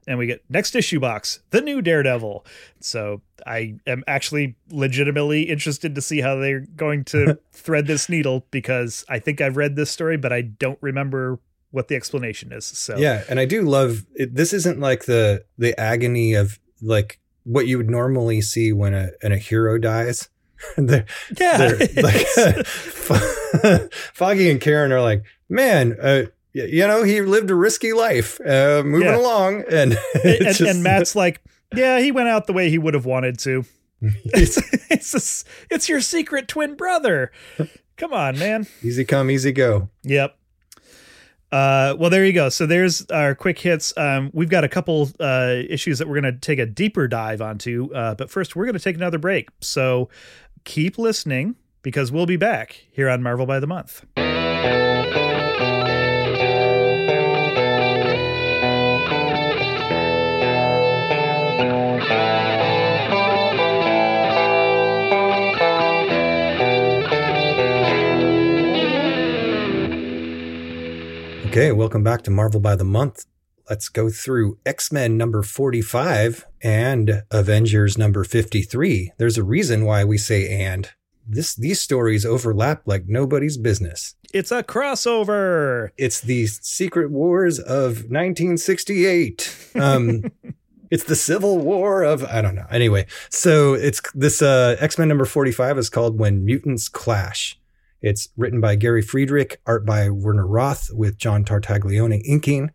And we get next issue box, the new Daredevil. So I am actually legitimately interested to see how they're going to *laughs* thread this needle because I think I've read this story, but I don't remember what the explanation is. So Yeah, and I do love it, this. Isn't like the the agony of like what you would normally see when a when a hero dies. *laughs* they're, yeah, they're *laughs* like *laughs* Foggy and Karen are like, man, uh, you know, he lived a risky life, uh, moving Yeah. along, and and, it's and Matt's like, yeah, he went out the way he would have wanted to. it's it's this- it's your secret twin brother. Come on, man. easy come, easy go. Yep. Uh, well, there you go. So there's our quick hits. Um, we've got a couple uh, issues that we're going to take a deeper dive onto. Uh, but first, we're going to take another break. So keep listening because we'll be back here on Marvel by the Month. Okay, welcome back to Marvel by the Month. Let's go through X Men number 45 and Avengers number 53. There's a reason why we say and. This these stories overlap like nobody's business. It's a crossover. It's the Secret Wars of 1968. Um, *laughs* it's the Civil War of I don't know. Anyway, so it's this uh, X Men number 45 is called When Mutants Clash. It's written by Gary Friedrich, art by Werner Roth, with John Tartaglione inking.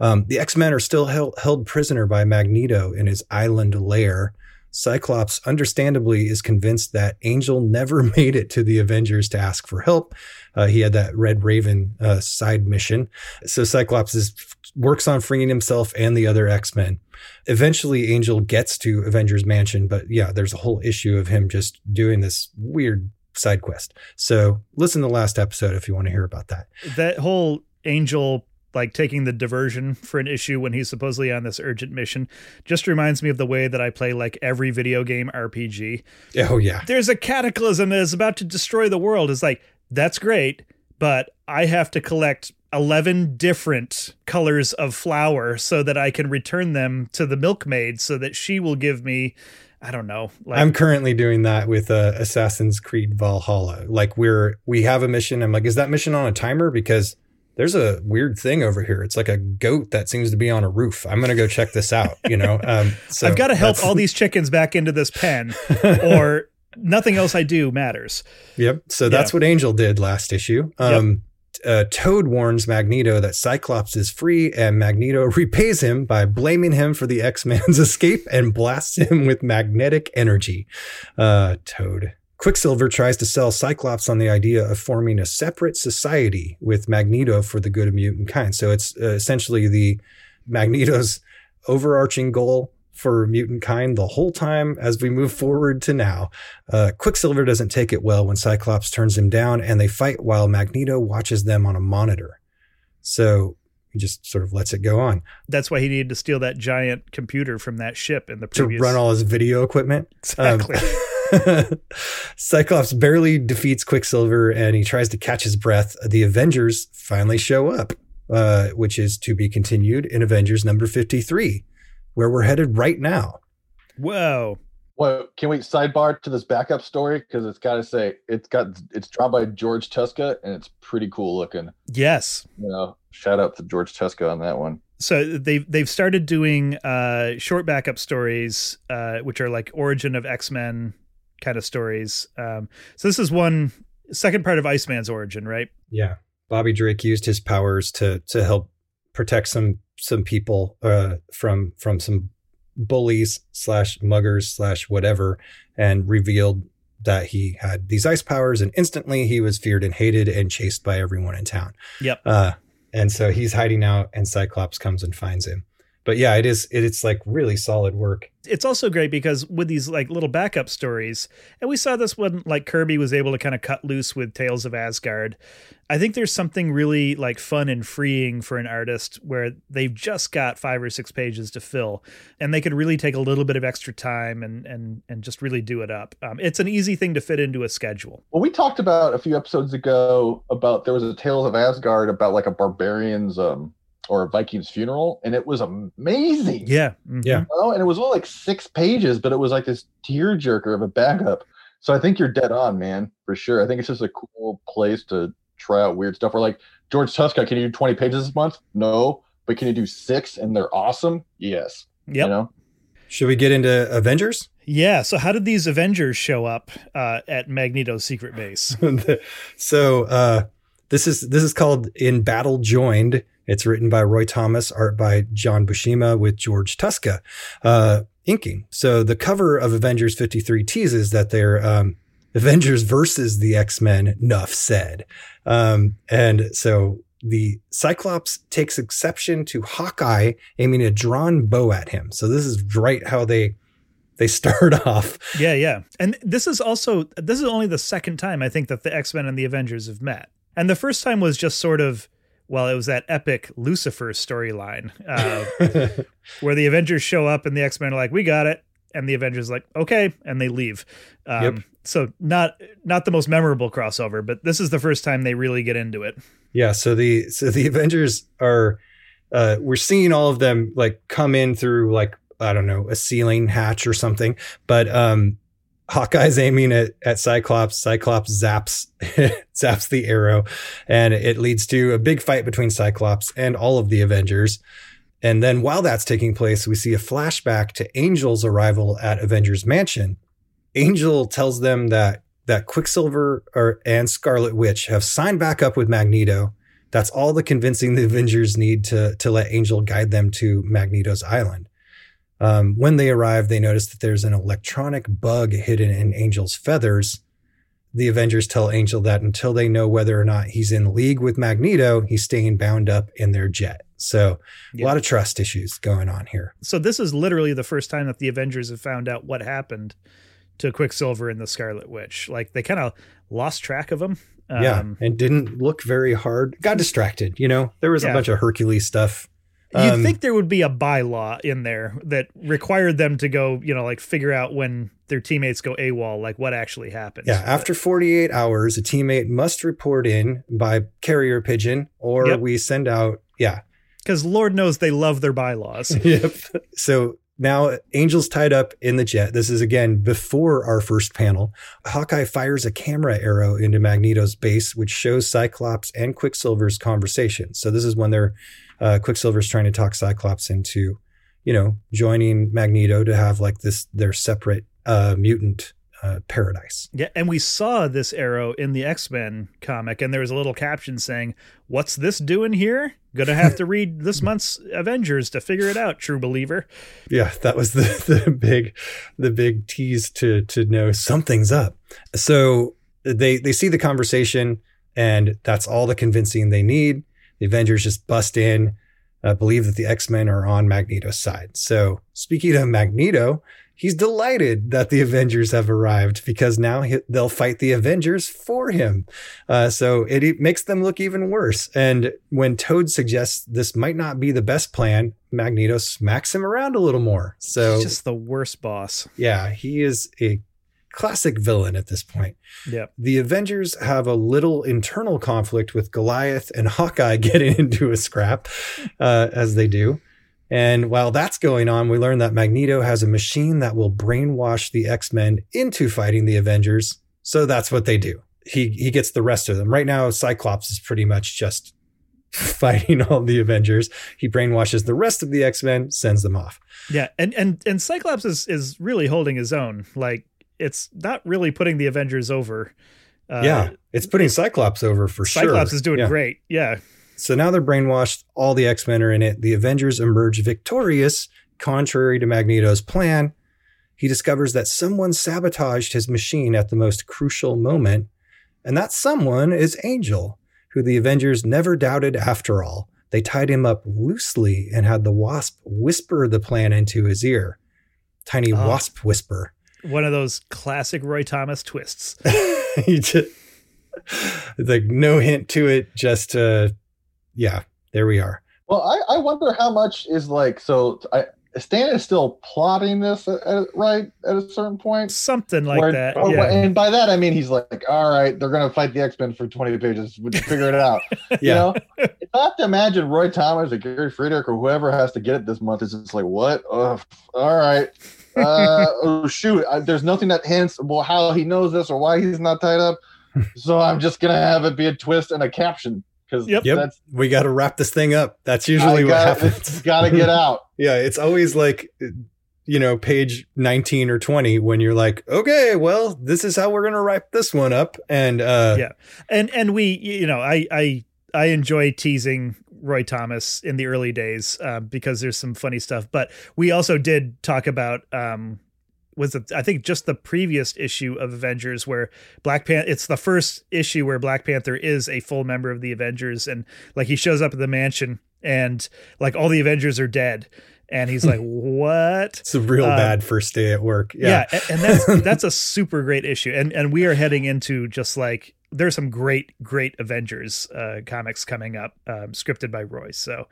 Um, the X Men are still held, held prisoner by Magneto in his island lair. Cyclops, understandably, is convinced that Angel *laughs* never made it to the Avengers to ask for help. Uh, he had that Red Raven uh, side mission. So Cyclops is, works on freeing himself and the other X Men. Eventually, Angel gets to Avengers Mansion, but yeah, there's a whole issue of him just doing this weird side quest. So listen to the last episode if you want to hear about that. That whole Angel like taking the diversion for an issue when he's supposedly on this urgent mission just reminds me of the way that I play like every video game RPG. Oh yeah, There's a cataclysm that is about to destroy the world. It's like, that's great, but I have to collect 11 different colors of flour so that I can return them to the milkmaid so that she will give me I don't know. Like I'm currently doing that with uh, Assassin's Creed Valhalla. Like we're we have a mission. I'm like, is that mission on a timer? Because there's a weird thing over here. It's like a goat that seems to be on a roof. I'm gonna go check this out. You know, *laughs* um, so I've got to help all these chickens back into this pen *laughs* or nothing else I do matters. Yep. So that's Yeah. what Angel did last issue. Um, uh, Toad warns Magneto that Cyclops is free, and Magneto *laughs* repays him by blaming him for the X Man's *laughs* escape and blasts him with magnetic energy. Uh, Toad. Quicksilver tries to sell Cyclops on the idea of forming a separate society with Magneto for the good of mutant kind. So it's uh, essentially the Magneto's overarching goal for mutant kind the whole time as we move forward to now. Uh, Quicksilver doesn't take it well when Cyclops turns him down, and they fight while Magneto watches them on a monitor. So he just sort of lets it go on That's why he needed to steal that giant computer from that ship in the previous. to run all his video equipment. Um, exactly. *laughs* Cyclops barely defeats Quicksilver and he tries to catch his breath. The Avengers finally show up, uh, which is to be continued in Avengers number 53, where we're headed right now. Whoa. Well, can we sidebar to this backup story? Because it's got to say it's got it's drawn by George Tuska and it's pretty cool looking. Yes. You know, shout out to George Tuska on that one. So they've they've started doing uh, short backup stories, uh, which are like origin of X Men kind of stories. Um, so this is one second part of Iceman's origin, right? Yeah. Bobby Drake used his powers to to help protect some some people uh, from from some bullies slash muggers slash whatever, and revealed that he had these ice powers, and instantly he was feared and hated and chased by everyone in town. Yep. Uh, and so he's hiding out, and Cyclops comes and finds him. But yeah, it is it's like really solid work. It's also great because with these like little backup stories, and we saw this when like Kirby was able to kind of cut loose with Tales of Asgard. I think there's something really like fun and freeing for an artist where they've just got five or six pages to fill, and they could really take a little bit of extra time and and and just really do it up. Um, it's an easy thing to fit into a schedule. Well, we talked about a few episodes ago about there was a Tales of Asgard about like a barbarian's um or a Viking's funeral, and it was amazing. Yeah, mhm. Yeah. Oh, and it was only like six pages, but it was like this tearjerker of a backup. So I think you're dead on, man, for sure. I think it's just a cool place to try out weird stuff. Or like George Tuska, can you do 20 pages this month? No, but can you do six and they're awesome? Yes. Yep. You know, Should we get into Avengers? Yeah. So how did these Avengers show up uh, at Magneto's secret base? *laughs* so uh, this is this is called In Battle Joined. It's written by Roy Thomas, art by John Buscema with George Tuska uh, inking. So the cover of Avengers 53 teases that they're um, *laughs* Avengers versus the X Men. Nuff said, um, and so the Cyclops takes exception to Hawkeye aiming a drawn bow at him. So this is right how they they *laughs* start off. Yeah, yeah. And this is also this is only the second time I think that the X-Men and the Avengers have met. And the first time was just sort of well, it was that epic Lucifer storyline uh, *laughs* where the Avengers show up and the X-Men are like, "We got it," and the Avengers are like, "Okay," and they leave. Um, Yep. So not not the most memorable crossover, but this is the first time they really get into it. Yeah, so the so the Avengers are uh we're seeing all of them like come in through like I don't know, a ceiling hatch or something, but um Hawkeye's aiming at, at Cyclops. Cyclops zaps *laughs* zaps the arrow, and it leads to a big fight between Cyclops and all of the Avengers. And then while that's taking place, we see a flashback to Angel's arrival at Avengers Mansion. Angel tells them that that Quicksilver or and Scarlet Witch have signed back up with Magneto. That's all the convincing the *laughs* Avengers need to to let Angel guide them to Magneto's island. Um, when they arrive, they notice that there's an electronic bug hidden in Angel's feathers. The Avengers tell Angel that until they know whether or not he's in league with Magneto, he's staying bound up in their jet. So, Yeah. a lot of trust issues going on here. So this is literally the first time that the Avengers have found out what happened to Quicksilver and the Scarlet Witch. Like they kind of lost track of him. yeah, Um, and didn't look very hard. Got distracted, you know. There was Yeah. a bunch of Hercules stuff. You'd Um, think there would be a bylaw in there that required them to go, you know, like figure out when their teammates go AWOL, like what actually happened. Yeah, after 48 hours, a teammate must report in by carrier pigeon, or Yep. we send out. Yeah. because Lord knows they love their bylaws. *laughs* Yep. So now Angel's tied up in the jet. This is again before our first panel. Hawkeye fires a camera arrow into Magneto's base, which shows Cyclops and Quicksilver's conversation. So this is when they're uh, Quicksilver's trying to talk Cyclops into, you know, joining Magneto to have like this their separate uh, mutant uh, paradise. yeah, and we saw this arrow in the X Men comic, and there was a little caption saying, "What's this doing here?" Gonna have to *laughs* read this month's Avengers to figure it out, true believer. Yeah, that was the, *laughs* the big the big tease to to know something's up. So they they see the conversation and that's all the convincing they need. The Avengers just bust in. uh, believe that the X Men are on Magneto's side. So, speaking of Magneto, he's delighted that the Avengers have arrived because now he, they'll fight the Avengers for him. Uh, so it, it makes them look even worse. And when Toad suggests this might not be the best plan, Magneto smacks him around a little more. So He's just the worst boss. yeah, he is a classic villain at this point. Yep. The Avengers have a little internal conflict with Goliath and *laughs* Hawkeye getting into a scrap, uh, as they do. And while that's going on, we learn that Magneto has a machine that will brainwash the X Men into fighting the Avengers. So that's what they do. He he gets the rest of them. Right now, Cyclops is pretty much just *laughs* fighting all the Avengers. He brainwashes the rest of the X Men, sends them off. Yeah, and and and Cyclops is is really holding his own. Like it's not really putting the Avengers over. Uh, yeah, it's putting Cyclops over for sure. Cyclops is doing Yeah. great. Yeah, So now they're brainwashed. All the X Men are in it. The Avengers emerge victorious, contrary to Magneto's plan. He discovers that someone sabotaged his machine at the most crucial moment. And that someone is Angel, who the Avengers never doubted after all. They tied him up loosely and had the Wasp whisper the plan into his ear. Tiny Ah. Wasp whisper. One of those classic Roy Thomas twists. *laughs* he just like no hint to it, just uh yeah, there we are. Well, I, I wonder how much is like so. I, Stan is still plotting this at, at- right at a certain point. Something like Where- that. or- Yeah. And by that I mean he's like, all right, they're gonna fight the X Men for twenty pages. We'll figure it out. *laughs* Yeah. You know, if I have to imagine Roy Thomas or Gary Friedrich or whoever has to get it this month is just like, what? Ugh, all right. Uh, oh shoot! I, there's nothing that hints well how he knows this or why he's not tied up. *laughs* So I'm just gonna have it be a twist and a caption because Yep. Yep. we got to wrap this thing up. That's I usually what gotta, happens. gotta get out. *laughs* yeah, it's always like, you know, page 19 or 20 when you're like, okay, well, this is how we're going to wrap this one up. And, uh, Yeah. and and we you know i i i enjoy teasing roy thomas in the early days uh, because there's some funny stuff. But we also did talk about um was it i think just the previous issue of avengers where black panther it's the first issue where black panther is a full member of the avengers. And like he shows up at the mansion and like all the avengers are dead. And he's like *laughs* what? It's a real Um, bad first day at work. yeah, Yeah. and that's *laughs* that's a super great issue. And and we are heading into just like there's some great great avengers uh comics coming up um scripted by Roy. so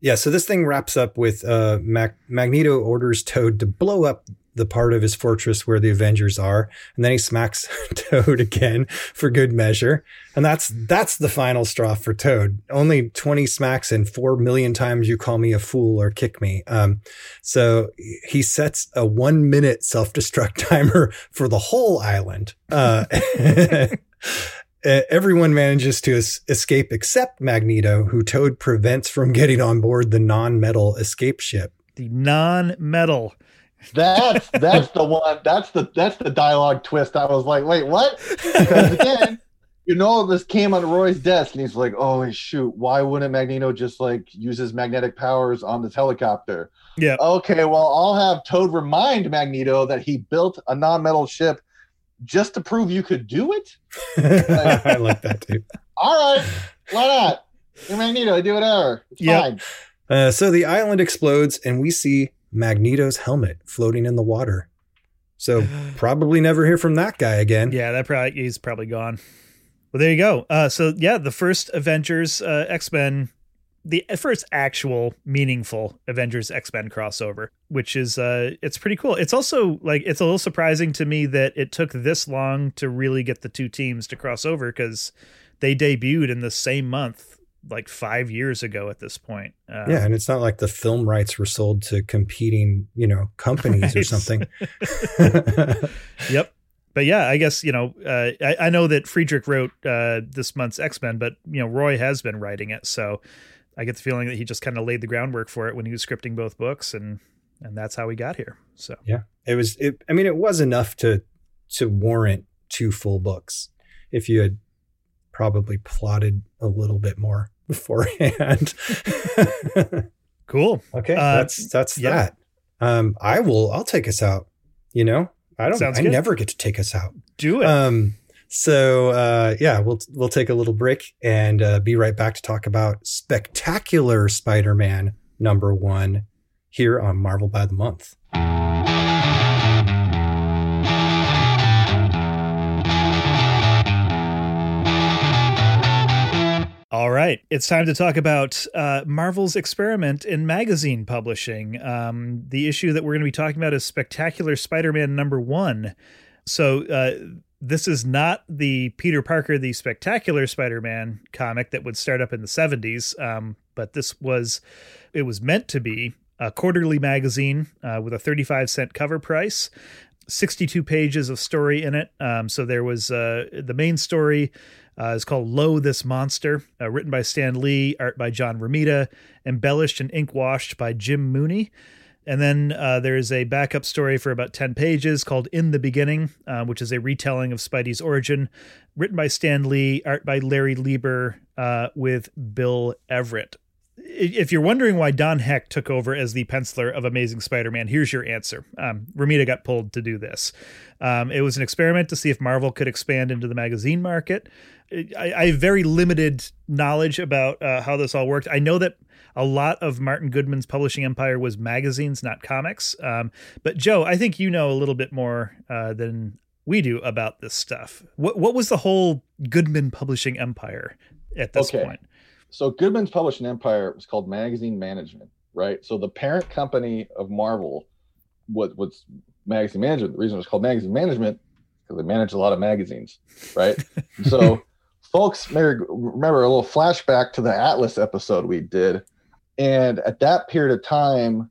Yeah. So this thing wraps up with uh, Mag- Magneto orders Toad to blow up the part of his fortress where the Avengers are, and then he smacks *laughs* Toad again for good measure. And that's that's the final straw for Toad. Only twenty smacks and four million times you call me a fool or kick me. Um, so he sets a one minute self destruct *laughs* timer for the whole island. Uh, *laughs* Uh, Everyone manages to es- escape except Magneto, who Toad prevents from getting on board the non-metal escape ship. the non-metal That's *laughs* that's the one. That's the that's the dialogue twist. I was like, wait, what? Because again, you know, this came on Roy's desk, and he's like, oh shoot, why wouldn't Magneto just like use his magnetic powers on this helicopter? yeah Okay, well, I'll have Toad remind Magneto that he built a non-metal ship just to prove you could do it. *laughs* I like that too. All right, why not? You're Magneto, do whatever. It's Yep. fine. Uh, so the island explodes, and we see Magneto's helmet floating in the water. So *sighs* probably never hear from that guy again. yeah that probably he's probably gone well there you go uh so yeah the first avengers uh x-men the first actual meaningful avengers x-men crossover which is uh it's pretty cool it's also like it's a little surprising to me that it took this long to really get the two teams to cross over because they debuted in the same month like five years ago at this point uh, Yeah, and it's not like the film rights were sold to competing, you know, companies or *laughs* something. *laughs* *laughs* Yep. But yeah, I guess you know uh, I, I know that Friedrich wrote uh, this month's X Men, but you know Roy has been writing it, so I get the feeling that he just kind of laid the groundwork for it when he was scripting both books, and and that's how we got here. So Yeah, it was. It, I mean, it was enough to to warrant two full books if you had probably plotted a little bit more *laughs* beforehand. *laughs* cool. okay, Uh, that's that's yeah. that. Um, I will. I'll take us out. You know, I don't. Sounds I good. never get to take us out. Do it. Um, so uh, yeah, we'll we'll take a little break and uh, be right back to talk about spectacular Spider-Man number one here on Marvel by the Month. All right, it's time to talk about uh, Marvel's experiment in magazine publishing. Um, the issue that we're going to be talking about is Spectacular Spider-Man number one. So uh, this is not the Peter Parker, the Spectacular Spider-Man comic that would start up in the '70s, um, but this was it was meant to be a quarterly magazine uh, with a 35 cent cover price. 62 pages of story in it. Um, so there was uh, the main story uh, is called Lo This Monster, uh, written by Stan Lee, art by John Romita, embellished and ink washed by Jim Mooney. And then uh, there's a backup story for about 10 pages called In the Beginning, uh, which is a retelling of Spidey's origin, written by Stan Lee, art by Larry Lieber, uh, with Bill Everett if you're wondering why Don Heck took over as the penciler of Amazing Spider-Man, here's your answer. Um, Romita got pulled to do this. Um, it was an experiment to see if Marvel could expand into the magazine market. I, I have very limited knowledge about uh, how this all worked. I know that a lot of Martin Goodman's publishing empire was magazines, not comics. Um, but Joe, I think you know a little bit more uh, than we do about this stuff. What what was the whole Goodman publishing empire at this Okay. point? So Goodman's publishing empire was called Magazine Management, right? So the parent company of Marvel was was Magazine Management. The reason it was called Magazine Management because they manage a lot of magazines, right? *laughs* so folks may remember a little flashback to the Atlas episode we did, and at that period of time,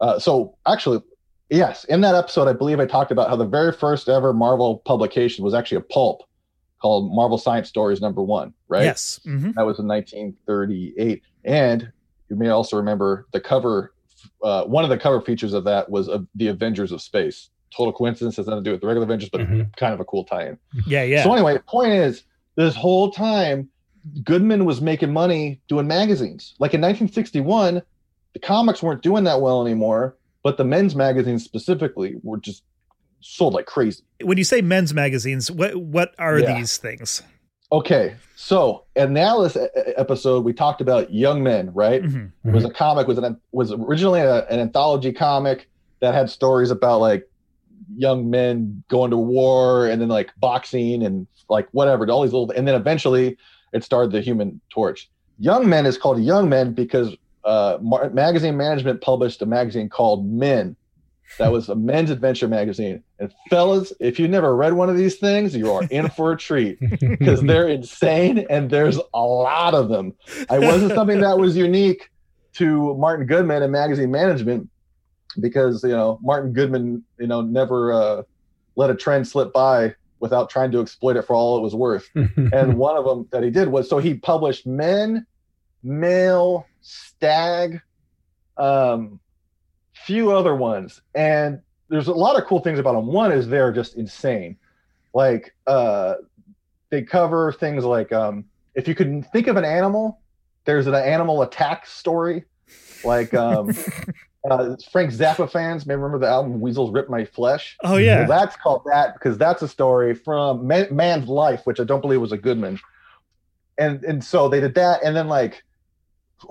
uh, so actually. Yes, in that episode, I believe I talked about how the very first ever Marvel publication was actually a pulp called Marvel Science Stories number one, right? Yes. hmm That was in 1938. And you may also remember the cover, uh, one of the cover features of that was of the Avengers of Space. Total coincidence, has nothing to do with the regular Avengers, but Mhm. kind of a cool tie in. Yeah. Yeah. So, anyway, point is, this whole time, Goodman was making money doing magazines. Like in 1961, the comics weren't doing that well anymore, but the men's magazines specifically were just sold like crazy. when you say men's magazines, what what are Yeah. these things? Okay, so in e- episode, we talked about young men, right? Mhm. was a comic was an was originally a, an anthology comic that had stories about like young men going to war and then like boxing and like whatever all these little and then eventually it started the human torch young men is called young men because uh magazine management published a magazine called men that was a men's adventure magazine and fellas if you never read one of these things you are in for a treat because *laughs* they're insane and there's a lot of them. I wasn't something that was unique to Martin Goodman and magazine management because you know Martin Goodman you know never uh, let a trend slip by without trying to exploit it for all it was worth. *laughs* And one of them that he did was so he published Men, Male, Stag, um, few other ones, and there's a lot of cool things about them. One is they're just insane, like uh, they cover things like um, if you can think of an animal, there's an animal attack story, like um, *laughs* uh, Frank Zappa fans may remember the album Weasels Rip My Flesh. Oh yeah. Well, that's called that because that's a story from Man, Man's Life, which I don't believe was a Goodman. And and so they did that, and then like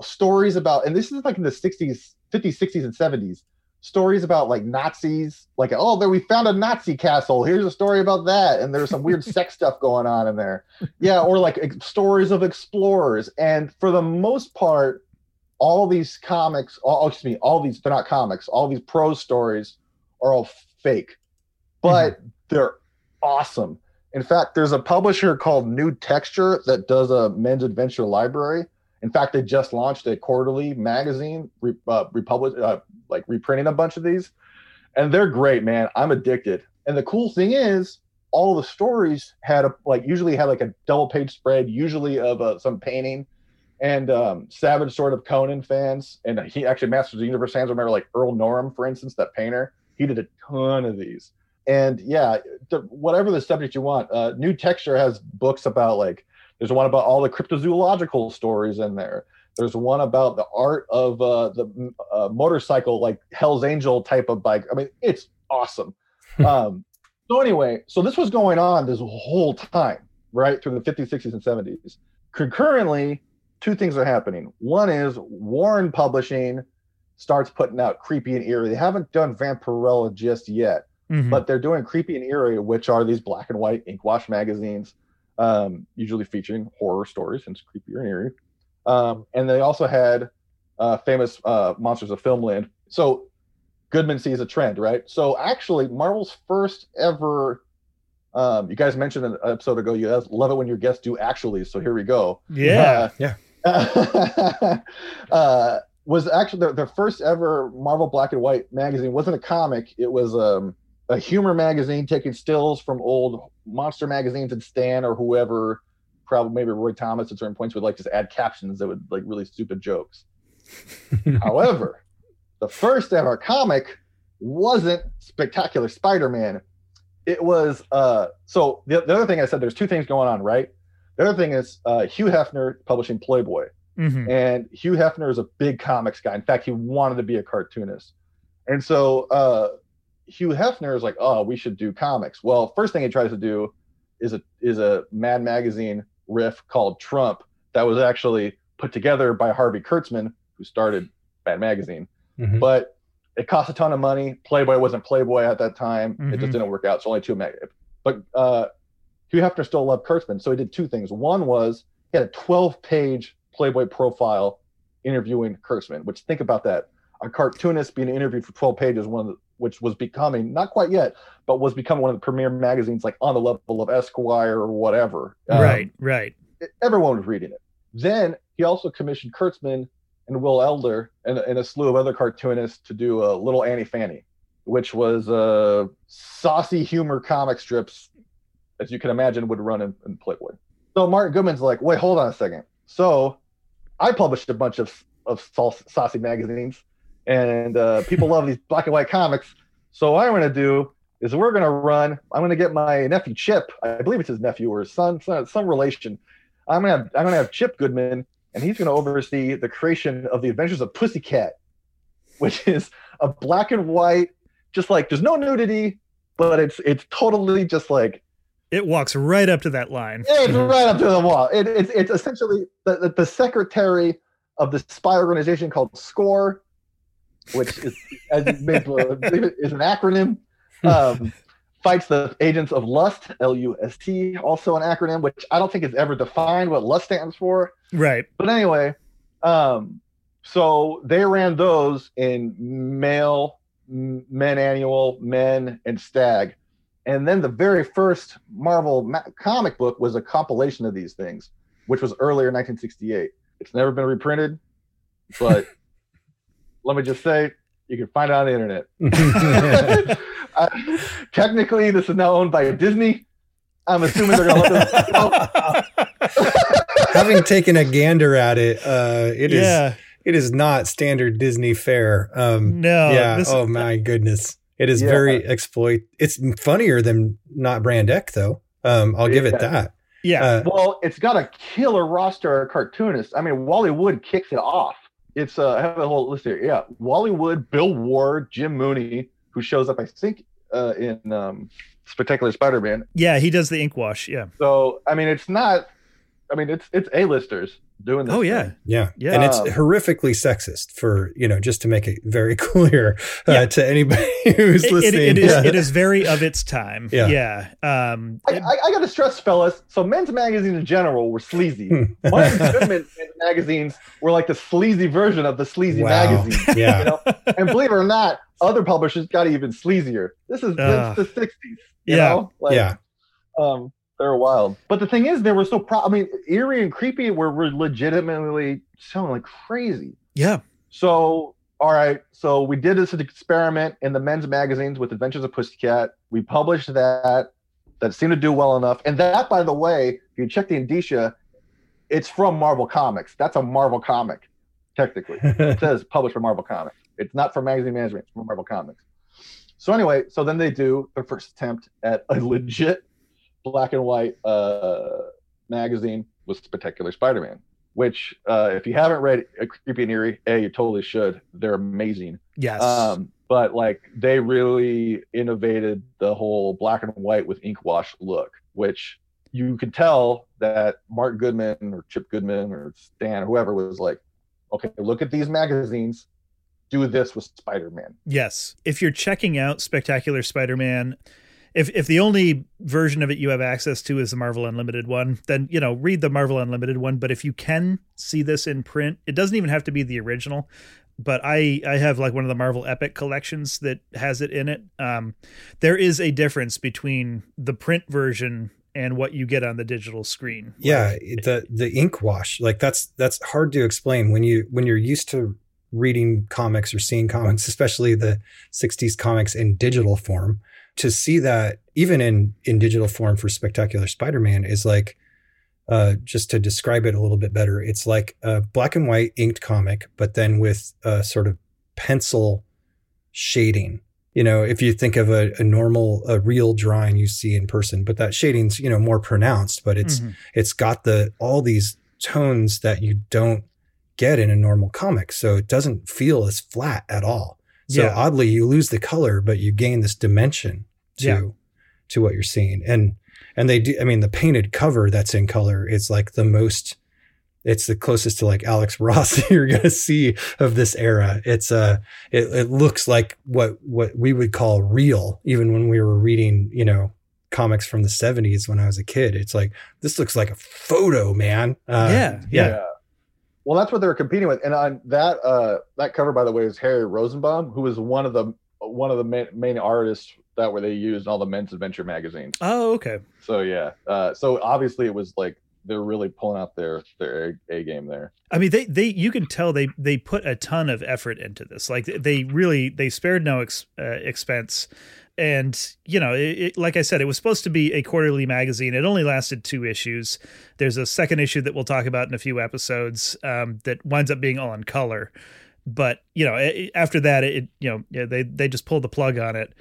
stories about, and this is like in the '60s, '50s, '60s, and '70s. Stories about like Nazis, like oh, there we found a Nazi castle. Here's a story about that, and there's some weird *laughs* sex stuff going on in there. Yeah, or like ex- stories of explorers, and for the most part, all these comics, all, oh, excuse me, all these they're not comics. All these prose stories are all fake, mm-hmm. but they're awesome. In fact, there's a publisher called New Texture that does a men's adventure library. In fact, they just launched a quarterly magazine, uh, republic, uh, like reprinting a bunch of these, and they're great, man. I'm addicted. And the cool thing is, all the stories had a like usually had like a double page spread, usually of uh, some painting. And um, Savage Sword of Conan fans, and he actually Masters of the Universe fans remember like Earl Norem, for instance, that painter. He did a ton of these and yeah the, whatever the subject you want uh, new texture has books about like there's one about all the cryptozoological stories in there there's one about the art of uh, the uh, motorcycle like hell's angel type of bike i mean it's awesome *laughs* um, So anyway, so this was going on this whole time, right through the 50s, 60s, and 70s. Concurrently, two things are happening. One is Warren Publishing starts putting out Creepy and Eerie. They haven't done Vampirella just yet, Mhm. but they're doing Creepy and Eerie, which are these black and white ink wash magazines, um, usually featuring horror stories, since Creepy and Eerie. Um, and they also had uh, famous uh, monsters of filmland. So Goodman sees a trend, right? So actually, Marvel's first ever. Um, you guys mentioned an episode ago. You guys love it when your guests do actually. So here we go. yeah. Uh, *laughs* uh, was actually their, their first ever Marvel Black and White magazine. wasn't a comic. It was um, a humor magazine taking stills from old monster magazines and Stan or whoever, probably maybe Roy Thomas at certain points would like just add captions that would like really stupid jokes. *laughs* However, the first ever comic wasn't Spectacular Spider-Man. It was uh so the, the other thing I said there's two things going on, right? The other thing is uh, Hugh Hefner publishing Playboy. Mhm. And Hugh Hefner is a big comics guy. In fact, he wanted to be a cartoonist. And so uh, Hugh Hefner is like, oh, we should do comics. Well, first thing he tries to do is a is a Mad Magazine riff called Trump that was actually put together by Harvey Kurtzman, who started Mad Magazine. Mhm. But it cost a ton of money. Playboy wasn't Playboy at that time. It Mhm. just didn't work out. It's only two mag. But uh, Hugh Hefner still loved Kurtzman, so he did two things. One was he had a 12 page Playboy profile interviewing Kurtzman, which think about that. A cartoonist being interviewed for 12 pages, one of the, which was becoming, not quite yet, but was becoming one of the premier magazines, like on the level of Esquire or whatever. Um, right. Right. everyone was reading it. Then he also commissioned Kurtzman and Will Elder and, and a slew of other cartoonists to do a Little Annie Fanny, which was uh, saucy humor comic strips, as you can imagine, would run in, in Playboy. So Martin Goodman's like, wait, hold on a second. So I published a bunch of of saucy magazines, and uh, people love these black and white comics. So what I'm going to do is we're going to run. I'm going to get my nephew Chip. I believe it's his nephew or his son, son some relation. I'm gonna have, I'm gonna have Chip Goodman, and he's gonna oversee the creation of the Adventures of Pussycat, which is a black and white, just like there's no nudity, but it's it's totally just like It walks right up to that line. it's right up to the wall. It, it's it's essentially the, the, the secretary of the spy organization called SCORE, which is as you may believe it, is an acronym. Um, fights the agents of Lust, L U S T, also an acronym, which I don't think is ever defined what Lust stands for. Right. But anyway, um, so they ran those in male, men annual, men, and stag. And then the very first Marvel ma- comic book was a compilation of these things, which was earlier 1968. It's never been reprinted, but let me just say, you can find it on the internet. Uh, *laughs* *laughs* technically, this is now owned by Disney. I'm assuming they're going to let this. *laughs* Having taken a gander at it, uh, it is yeah. it is not standard Disney fare. Um, No. yeah. This, oh my goodness, it is Yeah. very exploit. It's funnier than not Brand Echh though. Um, I'll give it that. yeah. Uh, Well, it's got a killer roster of cartoonists. I mean, Wally Wood kicks it off. It's uh, I have a whole list here. Yeah, Wally Wood, Bill Ward, Jim Mooney, who shows up, I think, uh, in um, Spectacular Spider-Man. yeah. He does the ink wash. Yeah. So, I mean, it's not. I mean, it's it's A-listers doing this. Oh, yeah. thing. yeah, Yeah. and it's Um, horrifically sexist for you know just to make it very *laughs* clear uh, Yeah. to anybody *laughs* who's It, it- listening. it is. Yeah. It is very of its time. Yeah. Yeah. Um. I, I, I got to stress, fellas. So, men's magazines in general were sleazy. Martin Goodman men's magazines were like the sleazy version of the sleazy Wow. magazine. *laughs* yeah, You know, and believe it or not, other publishers got even sleazier. This is Ugh. this is the '60s. You Yeah. know? Like, yeah. um, they're wild. But the thing is, they were so pro. I mean, eerie and creepy were, were legitimately sounding like crazy. Yeah. So, all right. So we did this experiment in the men's magazines with Adventures of Pussycat. We published that. That seemed to do well enough. And that, by the way, if you check the indicia, it's from Marvel Comics. That's a Marvel comic, technically. *laughs* It says published by Marvel Comics. It's not from Magazine Management. It's from Marvel Comics. So anyway, so then they do their first attempt at a legit black and white uh, magazine with Spectacular Spider-Man. Which, uh, if you haven't read a Creepy and Eerie, a you totally should. They're amazing. Yes. Um, but like they really innovated the whole black and white with ink wash look, which you could tell that Mark Goodman or Chip Goodman or Stan or whoever was like, okay, look at these magazines, do this with Spider-Man. Yes. If you're checking out Spectacular Spider-Man, if if the only version of it you have access to is the Marvel Unlimited one, then you know read the Marvel Unlimited one. But if you can see this in print, it doesn't even have to be the original. But I I have like one of the Marvel Epic collections that has it in it. Um, there is a difference between the print version and what you get on the digital screen. Yeah, the the ink wash, like that's that's hard to explain when you when you're used to reading comics or seeing comics, especially the 60s comics in digital form to see that even in in digital form for spectacular spider-man is like uh, just to describe it a little bit better it's like a black and white inked comic but then with a sort of pencil shading you know if you think of a, a normal a real drawing you see in person but that shading's you know more pronounced but it's Mhm. it's got the all these tones that you don't get in a normal comic so it doesn't feel as flat at all so Yeah. oddly you lose the color but you gain this dimension to Yeah. to what you're seeing. And and they do i mean the painted cover that's in color is like the most it's the closest to like alex *laughs* ross you're gonna see of this era. It's uh it, it looks like what what we would call real even when we were reading you know comics from the 70s when i was a kid. It's like this looks like a photo man. Uh, yeah, yeah, Well, that's what they were competing with, and on that uh, that cover, by the way, is Harry Rosenbaum, who was one of the one of the main, main artists that were they used in all the men's adventure magazines. Oh, okay. So yeah, uh, so obviously it was like they're really pulling out their their A, A game there. I mean, they they you can tell they they put a ton of effort into this. Like they really they spared no ex, uh, expense, and you know, it, it, like I said, it was supposed to be a quarterly magazine. It only lasted two issues. There's a second issue that we'll talk about in a few episodes um, that winds up being all in color. But you know, after that, it you know yeah, they they just pulled the plug on it.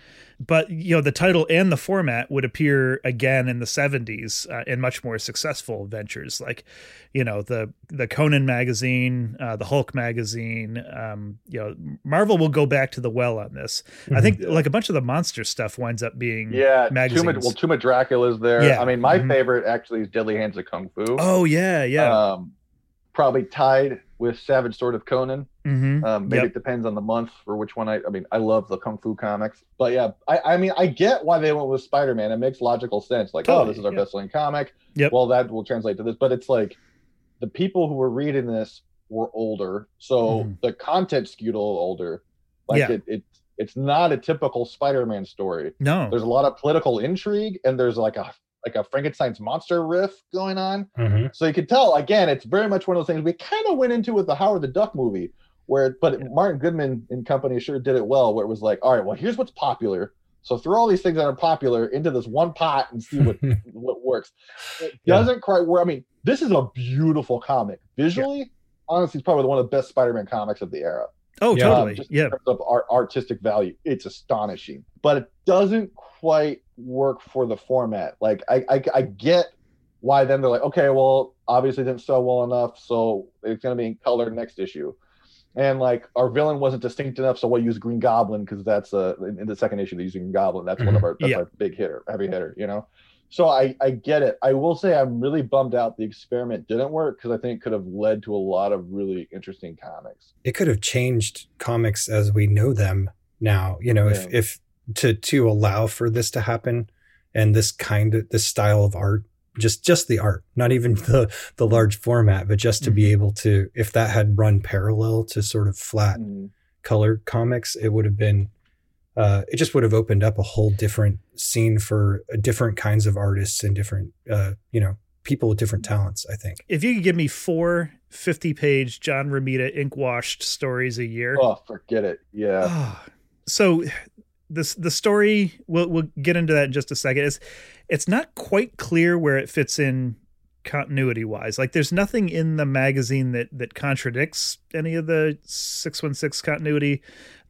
But you know, the title and the format would appear again in the 70s uh, in much more successful ventures, like you know the the Conan magazine, uh, the Hulk magazine. Um, you know, Marvel will go back to the well on this. I think like a bunch of the monster stuff winds up being Yeah, magazines. Tuma, well, Tomb of Dracula's there. Yeah. I mean, my Mhm. favorite actually is Deadly Hands of Kung Fu. oh yeah, yeah. Um, probably tied with Savage Sword of Conan. mm-hmm. Um, maybe Yep. it depends on the month for which one I. I mean, I love the kung fu comics, but yeah, I, I mean, I get why they went with Spider Man. It makes logical sense. Like, oh, this is our yeah. best-selling comic. Yep. Well, that will translate to this, but it's like the people who were reading this were older, so Mhm. the content skewed a little older. Like Yeah. it, it, it's not a typical Spider Man story. No, There's a lot of political intrigue, and there's like a like a Frankenstein's monster riff going on. Mhm. So you can tell again, it's very much one of those things we kind of went into with the Howard the Duck movie, where but Martin Goodman and company sure did it well, where it was like, all right, well, here's what's popular. So throw all these things that are popular into this one pot and see what *laughs* what works. It doesn't quite work. I mean, this is a beautiful comic. Visually, honestly, it's probably one of the best Spider-Man comics of the era. Oh Yeah. Um, totally, just yeah. in terms of art, artistic value, it's astonishing. But it doesn't quite work for the format. Like I, I, I get why then they're like, okay, well, obviously didn't sell well enough, so it's gonna be in color next issue. And like our villain wasn't distinct enough, so we'll use Green Goblin because that's uh in in the second issue they're using Green Goblin. That's one of our that's Yeah. our big hitter, heavy hitter, you know. So I I get it. I will say I'm really bummed out the experiment didn't work because I think it could have led to a lot of really interesting comics. it could have changed comics as we know them now you know if Yeah. if to to allow for this to happen and this kind of this style of art just just the art not even the the large format but just to be able to if that had run parallel to sort of flat Mm. colored comics it would have been uh it just would have opened up a whole different scene for uh, different kinds of artists and different uh you know people with different talents i think If you could give me four 50 page John Romita ink washed stories a year, Oh, forget it. Yeah. Ah, so this the story we'll we'll get into that in just a second. It's it's not quite clear where it fits in continuity wise. Like there's nothing in the magazine that that contradicts any of the 616 continuity,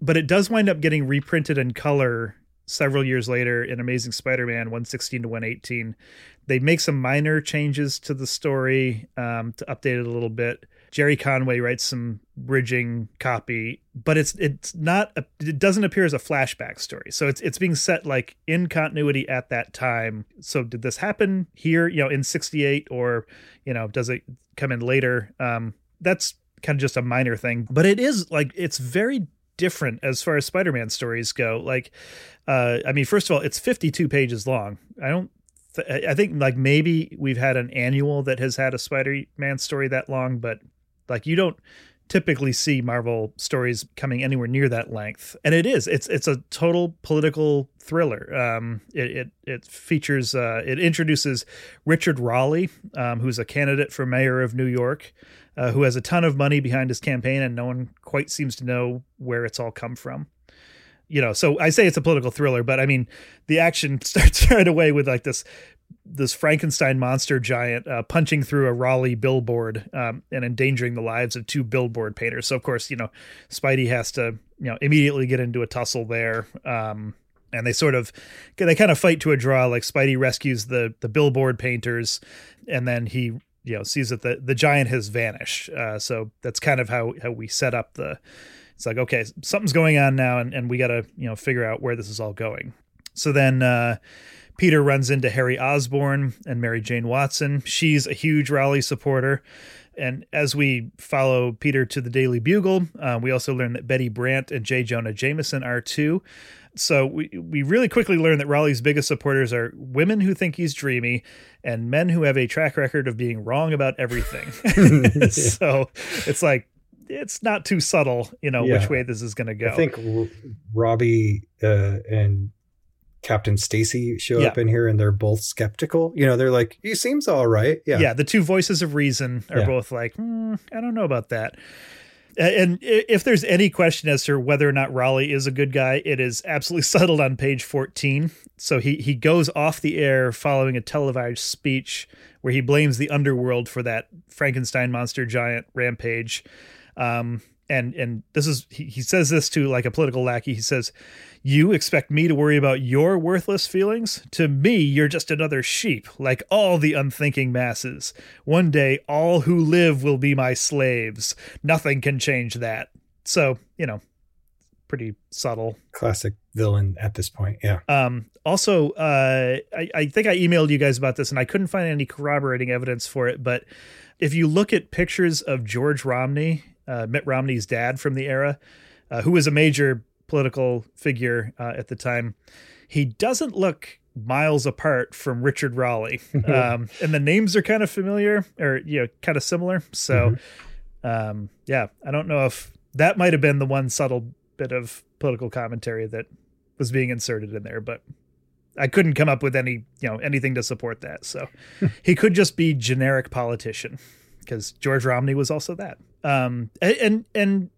but it does wind up getting reprinted in color several years later in Amazing Spider-Man 116 to 118. They make some minor changes to the story um, to update it a little bit. Gerry Conway writes some bridging copy, but it's it's not a, it doesn't appear as a flashback story. So it's it's being set like in continuity at that time. So did this happen here, you know, in 68 or, you know, does it come in later? Um that's kind of just a minor thing, but it is like it's very different as far as Spider-Man stories go. Like uh I mean, first of all, it's 52 pages long. I don't th- I think like maybe we've had an annual that has had a Spider-Man story that long, but like you don't typically see Marvel stories coming anywhere near that length. And it is. It's it's a total political thriller. Um, it it, it features uh, it introduces Richard Raleigh, um, who's a candidate for mayor of New York, uh, who has a ton of money behind his campaign, and no one quite seems to know where it's all come from. You know, so I say it's a political thriller, but I mean the action *laughs* starts right away with like this this Frankenstein monster giant uh, punching through a Raleigh billboard um, and endangering the lives of two billboard painters. So of course, you know, Spidey has to you know immediately get into a tussle there. Um, and they sort of they kind of fight to a draw. Like Spidey rescues the the billboard painters, and then he you know sees that the the giant has vanished. Uh, so that's kind of how how we set up the. It's like okay, something's going on now, and, and we got to you know figure out where this is all going. So then. Uh, Peter runs into Harry Osborn and Mary Jane Watson. She's a huge Raleigh supporter. And as we follow Peter to the Daily Bugle, uh, we also learn that Betty Brant and J. Jonah Jameson are too. So we, we really quickly learn that Raleigh's biggest supporters are women who think he's dreamy and men who have a track record of being wrong about everything. *laughs* *laughs* so it's like, it's not too subtle, you know, Yeah. which way this is going to go. I think Robbie uh, and Captain Stacy show Yeah. up in here and they're both skeptical. You know, they're like, he seems all right. Yeah. yeah. the two voices of reason are Yeah. both like, "Hmm, I don't know about that. And if there's any question as to whether or not Raleigh is a good guy, it is absolutely *laughs* settled on page 14. So he, he goes off the air following a televised speech where he blames the underworld for that Frankenstein monster giant rampage. Um, and and this is he, he says this to like a political lackey. He says, "You expect me to worry about your worthless feelings? To me, you're just another sheep, like all the unthinking masses. One day, all who live will be my slaves. Nothing can change that." So you know, pretty subtle. Classic villain at this point. Yeah. Um, also, uh, I, I think I emailed you guys about this, and I couldn't find any corroborating evidence for it. But if you look at pictures of George Romney, uh, Mitt Romney's dad from the era, uh, who was a major political figure uh, at the time, he doesn't look miles apart from Richard Raleigh. *laughs* um, and the names are kind of familiar, or you know, kind of similar. So, um, yeah, I don't know if that might have been the one subtle bit of political commentary that was being inserted in there, but I couldn't come up with any, you know, anything to support that. So he could just be generic politician because George Romney was also that. Um, and and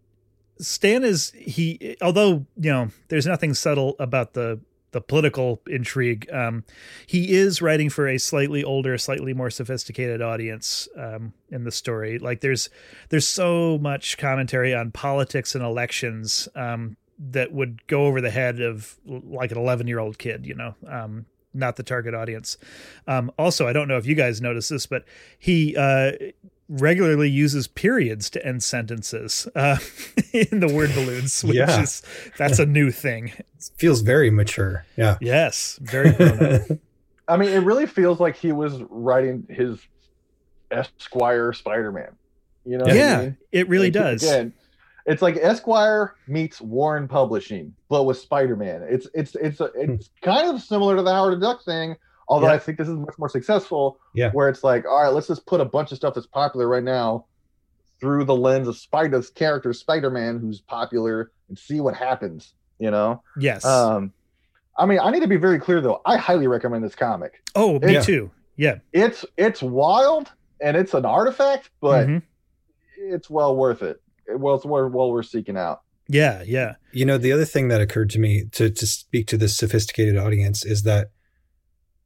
Stan is he, although you know, there's nothing subtle about the the political intrigue. Um, he is writing for a slightly older, slightly more sophisticated audience um, in the story. Like there's there's so much commentary on politics and elections um, that would go over the head of like an 11 year old kid. You know, um, not the target audience. Um, also, I don't know if you guys notice this, but he uh, regularly uses periods to end sentences uh, *laughs* in the word balloons, which Yeah. is that's a new thing. Feels very mature. Yeah. Yes, very. *laughs* I mean, it really feels like he was writing his Esquire Spider-Man. You know? what I yeah, mean? it really Like, does. Again, it's like Esquire meets Warren Publishing, but with Spider-Man. It's it's it's it's kind of similar to the Howard the Duck thing, although Yeah. I think this is much more successful. Yeah. Where it's like, all right, let's just put a bunch of stuff that's popular right now through the lens of Spider's character, Spider-Man, who's popular, and see what happens. You know. Yes. Um, I mean, I need to be very clear though. I highly recommend this comic. oh, me yeah. too. Yeah. It's it's wild and it's an artifact, but Mhm. it's well worth it. Well, it's well, well worth seeking out. Yeah. Yeah. You know, the other thing that occurred to me to, to speak to this sophisticated audience is that,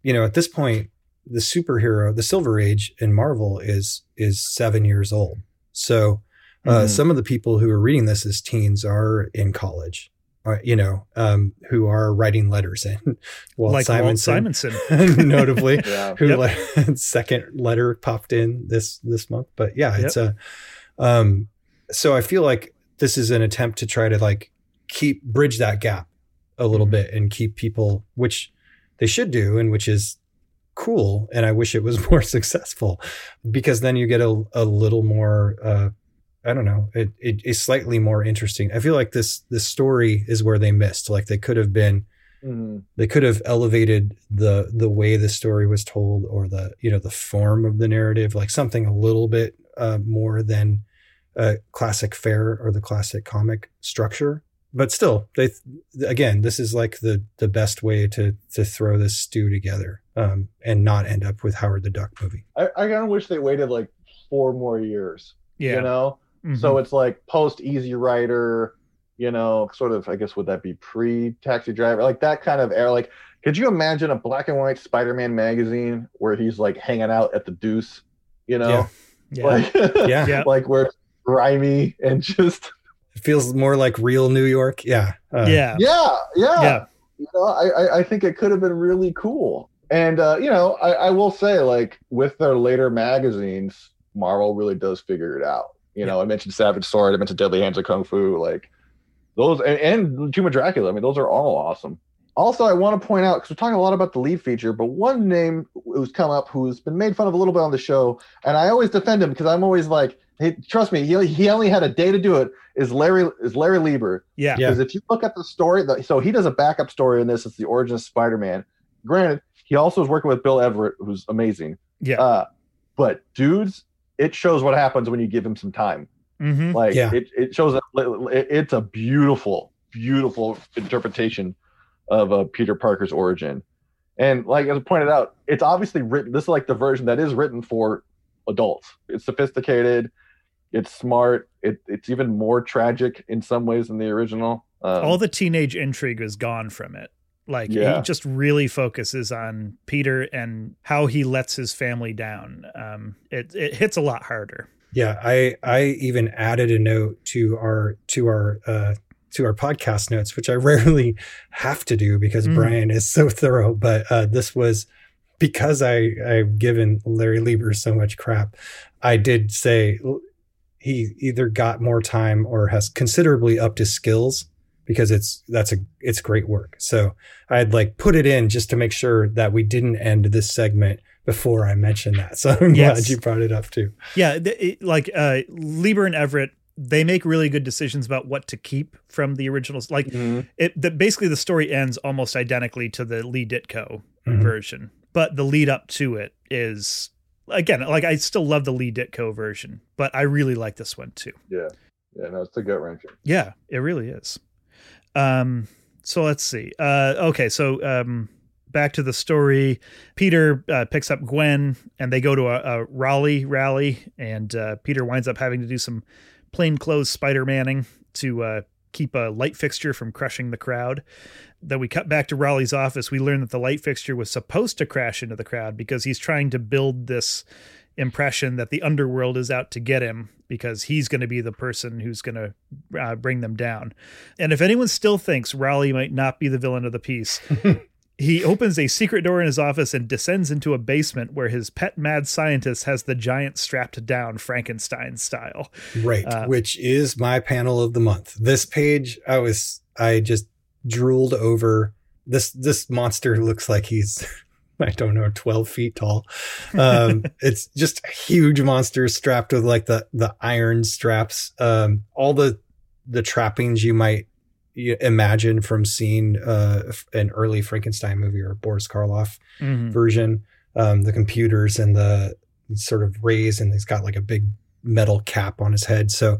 you know, at this point, the superhero, the Silver Age in Marvel is is seven years old. So uh, Mhm. some of the people who are reading this as teens are in college, or, you know, um, who are writing letters in. *laughs* Walt like Walt Simonson, Simonson. *laughs* notably, *laughs* Yeah. who Yep. le- second letter popped in this this month. But yeah, it's a Um, so I feel like this is an attempt to try to like keep bridge that gap a little Mhm. bit and keep people, which they should do, and which is cool. And I wish it was *laughs* more successful because then you get a, a little more, uh, I don't know, it, it is slightly more interesting. I feel like this this story is where they missed. Like they could have been Mhm. they could have elevated the the way the story was told or the you know the form of the narrative like something a little bit uh, more than a classic fare or the classic comic structure but still they again this is like the the best way to to throw this stew together um and not end up with howard the duck movie I, I kind of wish they waited like four more years. Yeah. You know, Mhm. so it's like post Easy Rider. You know, sort of. I guess would that be pre Taxi Driver? Like that kind of era. Like, could you imagine a black and white Spider-Man magazine where he's like hanging out at the Deuce? You know, yeah. like Yeah. *laughs* Yeah. like where it's grimy and just it feels more like real new york yeah uh, yeah. yeah, yeah. Yeah. you know, I, I, I think it could have been really cool. And uh, you know, I, I will say, like with their later magazines, Marvel really does figure it out. You know, I mentioned Savage Sword, I mentioned Deadly Hands of Kung Fu, like those, and, and Tomb of Dracula. I mean, those are all awesome. Also, I want to point out because we're talking a lot about the lead feature, but one name who's come up who's been made fun of a little bit on the show, and I always defend him because I'm always like, hey, trust me, he, he only had a day to do it. Is Larry is Larry Lieber? Yeah. Yeah. Because if you look at the story, the, so he does a backup story in this. It's the origin of Spider-Man. Granted, he also is working with Bill Everett, who's amazing. Yeah. Uh, but dudes, it shows what happens when you give him some time. Mhm. Like Yeah. it, it shows that it, it's a beautiful, beautiful interpretation of uh, Peter Parker's origin. And like as I pointed out, it's obviously written. This is like the version that is written for adults. It's sophisticated. It's smart. It, it's even more tragic in some ways than the original. Um, All the teenage intrigue is gone from it. Like Yeah. he just really focuses on Peter and how he lets his family down. Um, it it hits a lot harder. Yeah, I I even added a note to our to our uh to our podcast notes, which I *laughs* rarely have to do because Mm. Brian is so thorough. But uh, this was because I I've given Larry Lieber so much crap. I did say l- he either got more time or has considerably upped his skills because it's that's a it's great work. So I'd like put it in just to make sure that we didn't end this segment before I mentioned that. *laughs* So I'm Yes. glad you brought it up too. Yeah, th- it, like uh, Lieber and Everett, they make really good decisions about what to keep from the originals. Like mhm. it, the, basically the story ends almost identically to the Lee Ditko Mhm. version, but the lead up to it is again like I still love the Lee Ditko version, but I really like this one too. Yeah. Yeah, no, it's a gut wrencher. Yeah, it really is. Um, so let's see. Uh, okay, so um, back to the story. Peter uh, picks up Gwen, and they go to a, a Raleigh rally, and uh, Peter winds up having to do some plainclothes Spider Manning to uh, keep a light fixture from crushing the crowd. Then we cut back to Raleigh's office. We learn that the light fixture was supposed to crash into the crowd because he's trying to build this impression that the underworld is out to get him because he's going to be the person who's going to uh, bring them down. And if anyone still thinks Raleigh might not be the villain of the piece, *laughs* he opens a secret door in his office and descends into a basement where his pet mad scientist has the giant strapped down Frankenstein style. Right, Uh, which is my panel of the month. This page, I was, I just drooled over. This this monster looks like he's, *laughs* I don't know, twelve feet tall. Um, *laughs* it's just a huge monster strapped with like the the iron straps. Um, all the the trappings you might imagine from seeing uh, an early Frankenstein movie or Boris Karloff Mhm. version. Um, the computers and the sort of rays, and he's got like a big metal cap on his head. So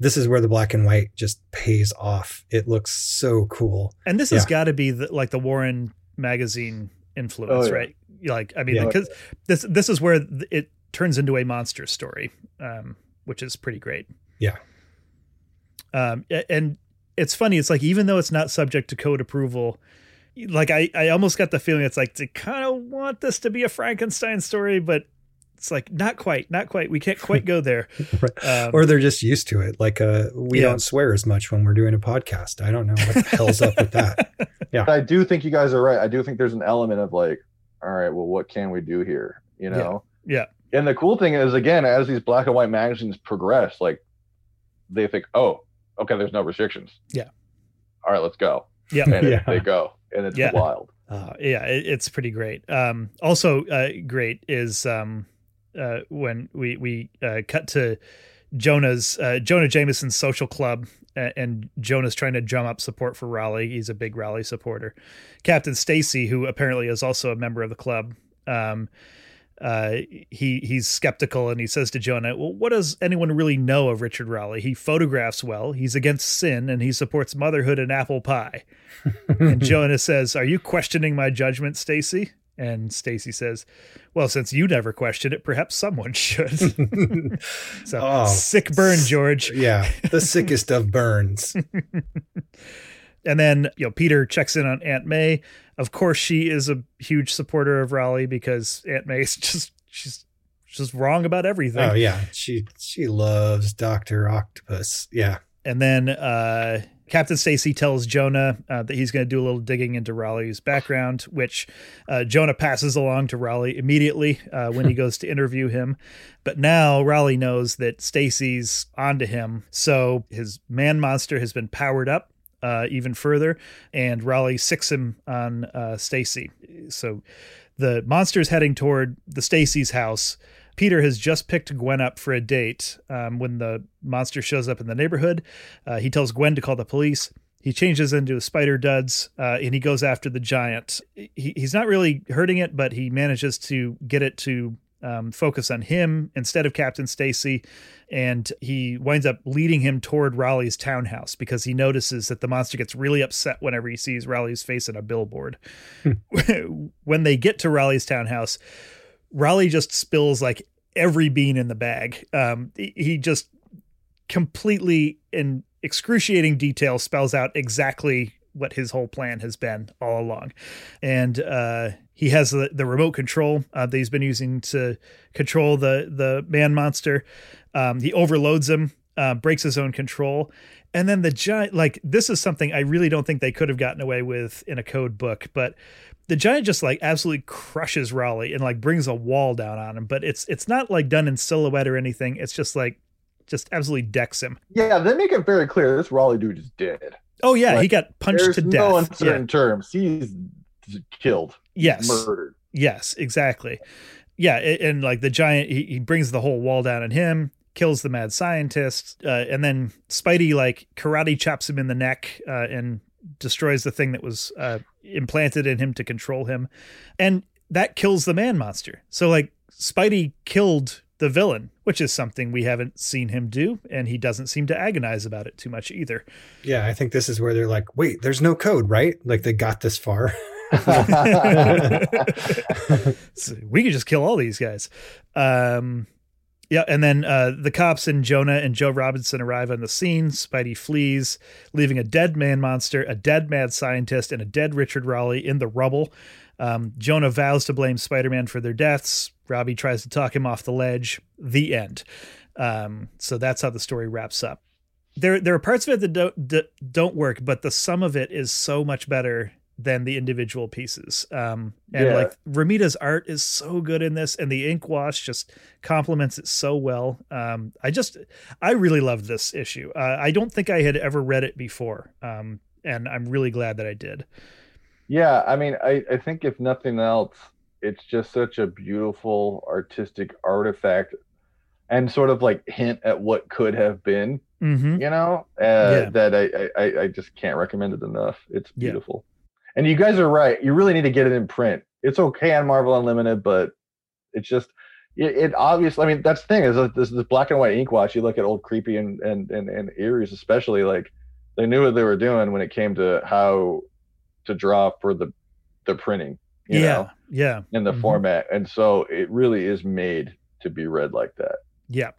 this is where the black and white just pays off. It looks so cool. And this has got to be the, like the Warren magazine influence, Oh, yeah. right? Like, I mean, Yeah. because this this is where it turns into a monster story, um, which is pretty great. Yeah. Um, and it's funny. It's like even though it's not subject to code approval, like I I almost got the feeling it's like they kind of want this to be a Frankenstein story, but it's like not quite, not quite. We can't quite go there. *laughs* Um, or they're just used to it. Like uh, we Yeah. don't swear as much when we're doing a podcast. I don't know what the hell's up with that. *laughs* But I do think you guys are right. I do think there's an element of like, all right, well, what can we do here? You know? Yeah. And the cool thing is, again, as these black and white magazines progress, like they think, oh, okay, there's no restrictions. Yeah. All right, let's go. Yeah. And Yeah. they go, and it's Yeah. wild. Uh, yeah, it, it's pretty great. Um, also, uh, great is um, uh, when we we uh, cut to Jonah's uh, Jonah Jameson's social club, and Jonah's trying to drum up support for Raleigh. He's a big Raleigh supporter. Captain Stacy, who apparently is also a member of the club, um, uh, he he's skeptical and he says to Jonah, "Well, what does anyone really know of Richard Raleigh? He photographs well. He's against sin, and he supports motherhood and apple pie." *laughs* and Jonah says, "Are you questioning my judgment, Stacy?" And Stacy says, "Well, since you never question it, perhaps someone should." *laughs* *laughs* so Oh. sick burn, George. yeah, the *laughs* sickest of burns. And then you know Peter checks in on Aunt May. Of course, she is a huge supporter of Raleigh because Aunt May is just she's just wrong about everything. Oh yeah, she she loves Doctor Octopus. Yeah, And then uh, Captain Stacy tells Jonah uh, that he's going to do a little digging into Raleigh's background, which uh, Jonah passes along to Raleigh immediately uh, when he *laughs* goes to interview him. But now Raleigh knows that Stacy's onto him, so his man monster has been powered up uh, even further, and Raleigh sicks him on uh, Stacy. So the monster's heading toward the Stacy's house. Peter has just picked Gwen up for a date um, when the monster shows up in the neighborhood. Uh, he tells Gwen to call the police. He changes into a spider duds uh, and he goes after the giant. He, he's not really hurting it, but he manages to get it to um, focus on him instead of Captain Stacy. And he winds up leading him toward Raleigh's townhouse because he notices that the monster gets really upset whenever he sees Raleigh's face in a billboard. *laughs* when they get to Raleigh's townhouse, Raleigh just spills like every bean in the bag. Um, he- just completely in excruciating detail spells out exactly what his whole plan has been all along. And uh, he has the, the remote control uh, that he's been using to control the, the man monster. Um, he overloads him, uh, breaks his own control. And then the giant, like, this is something I really don't think they could have gotten away with in a code book, but the giant just like absolutely crushes Raleigh and like brings a wall down on him. But it's it's not like done in silhouette or anything. It's just like just absolutely decks him. Yeah, they make it very clear this Raleigh dude is dead. Oh yeah, he got punched to death. no Yeah. uncertain terms. He's killed, Yes. murdered. Yes, exactly. Yeah, a- and, like the giant, he, he brings the whole wall down on him, kills the mad scientist, uh, and then Spidey like karate chops him in the neck uh, and destroys the thing that was uh, implanted in him to control him, and that kills the man monster. So like Spidey killed the villain, which is something we haven't seen him do, and he doesn't seem to agonize about it too much either. yeah. I think this is where they're like, wait, there's no code, right? Like they got this far. *laughs* *laughs* *laughs* So we could just kill all these guys. Um, yeah, and then uh, the cops and Jonah and Joe Robertson arrive on the scene. Spidey flees, leaving a dead man monster, a dead mad scientist, and a dead Richard Raleigh in the rubble. Um, Jonah vows to blame Spider Man for their deaths. Robbie tries to talk him off the ledge. The end. Um, so that's how the story wraps up. There, there are parts of it that don't that don't work, but the sum of it is so much better than the individual pieces. Um, and Yeah. like Romita's art is so good in this, and the ink wash just complements it so well. Um, I just, I really loved this issue. Uh, I don't think I had ever read it before, um, and I'm really glad that I did. Yeah, I mean, I, I think if nothing else, it's just such a beautiful artistic artifact and sort of like hint at what could have been, Mm-hmm. you know, uh, Yeah. that I, I, I just can't recommend it enough. It's Yeah. And you guys are right. You really need to get it in print. It's okay on Marvel Unlimited, but it's just, it, it obviously, I mean, that's the thing is that this, this black and white ink wash, you look at old creepy and, and, and, and Eerie, especially like they knew what they were doing when it came to how to draw for the, the printing, you yeah, know, yeah, in the Mhm. format. And so it really is made to be read like that. yeah.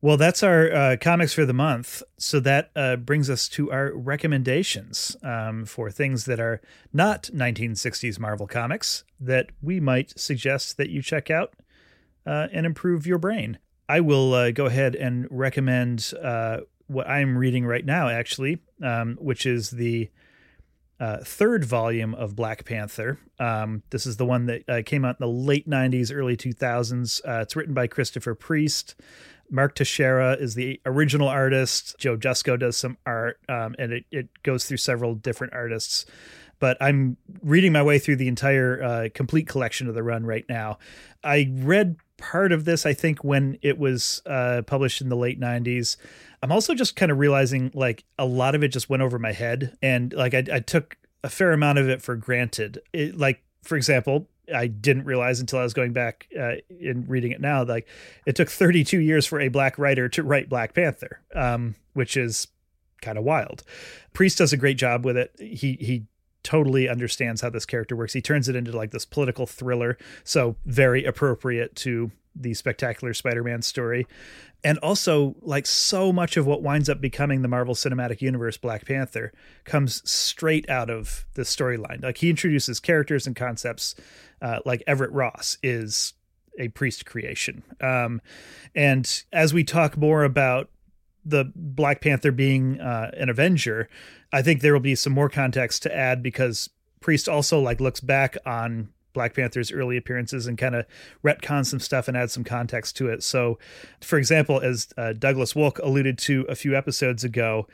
Well, that's our uh, comics for the month. So that uh, brings us to our recommendations um, for things that are not 1960s Marvel comics that we might suggest that you check out uh, and improve your brain. I will uh, go ahead and recommend uh, what I'm reading right now, actually, um, which is the uh, third volume of Black Panther. Um, this is the one that came out in the late 90s, early 2000s. Uh, it's written by Christopher Priest. Mark Texeira is the original artist. Joe Jusko does some art, um, and it, it goes through several different artists. But I'm reading my way through the entire uh, complete collection of the run right now. I read part of this, I think, when it was uh, published in the late 90s. I'm also just kind of realizing like a lot of it just went over my head. And like I, I took a fair amount of it for granted. It, like, for example, I didn't realize until I was going back uh, in reading it now. Like, it took 32 years for a black writer to write Black Panther, um, which is kind of wild. Priest does a great job with it. He he totally understands how this character works. He turns it into like this political thriller, so very appropriate to the spectacular Spider-Man story. And also, like so much of what winds up becoming the Marvel Cinematic Universe Black Panther comes straight out of the storyline. Like he introduces characters and concepts, uh, like Everett Ross is a priest creation. Um, and as we talk more about the Black Panther being uh, an Avenger, I think there will be some more context to add because Priest also like looks back on Black Panther's early appearances and kind of retcon some stuff and add some context to it. So, for example, as uh, Douglas Wolk alluded to a few episodes ago,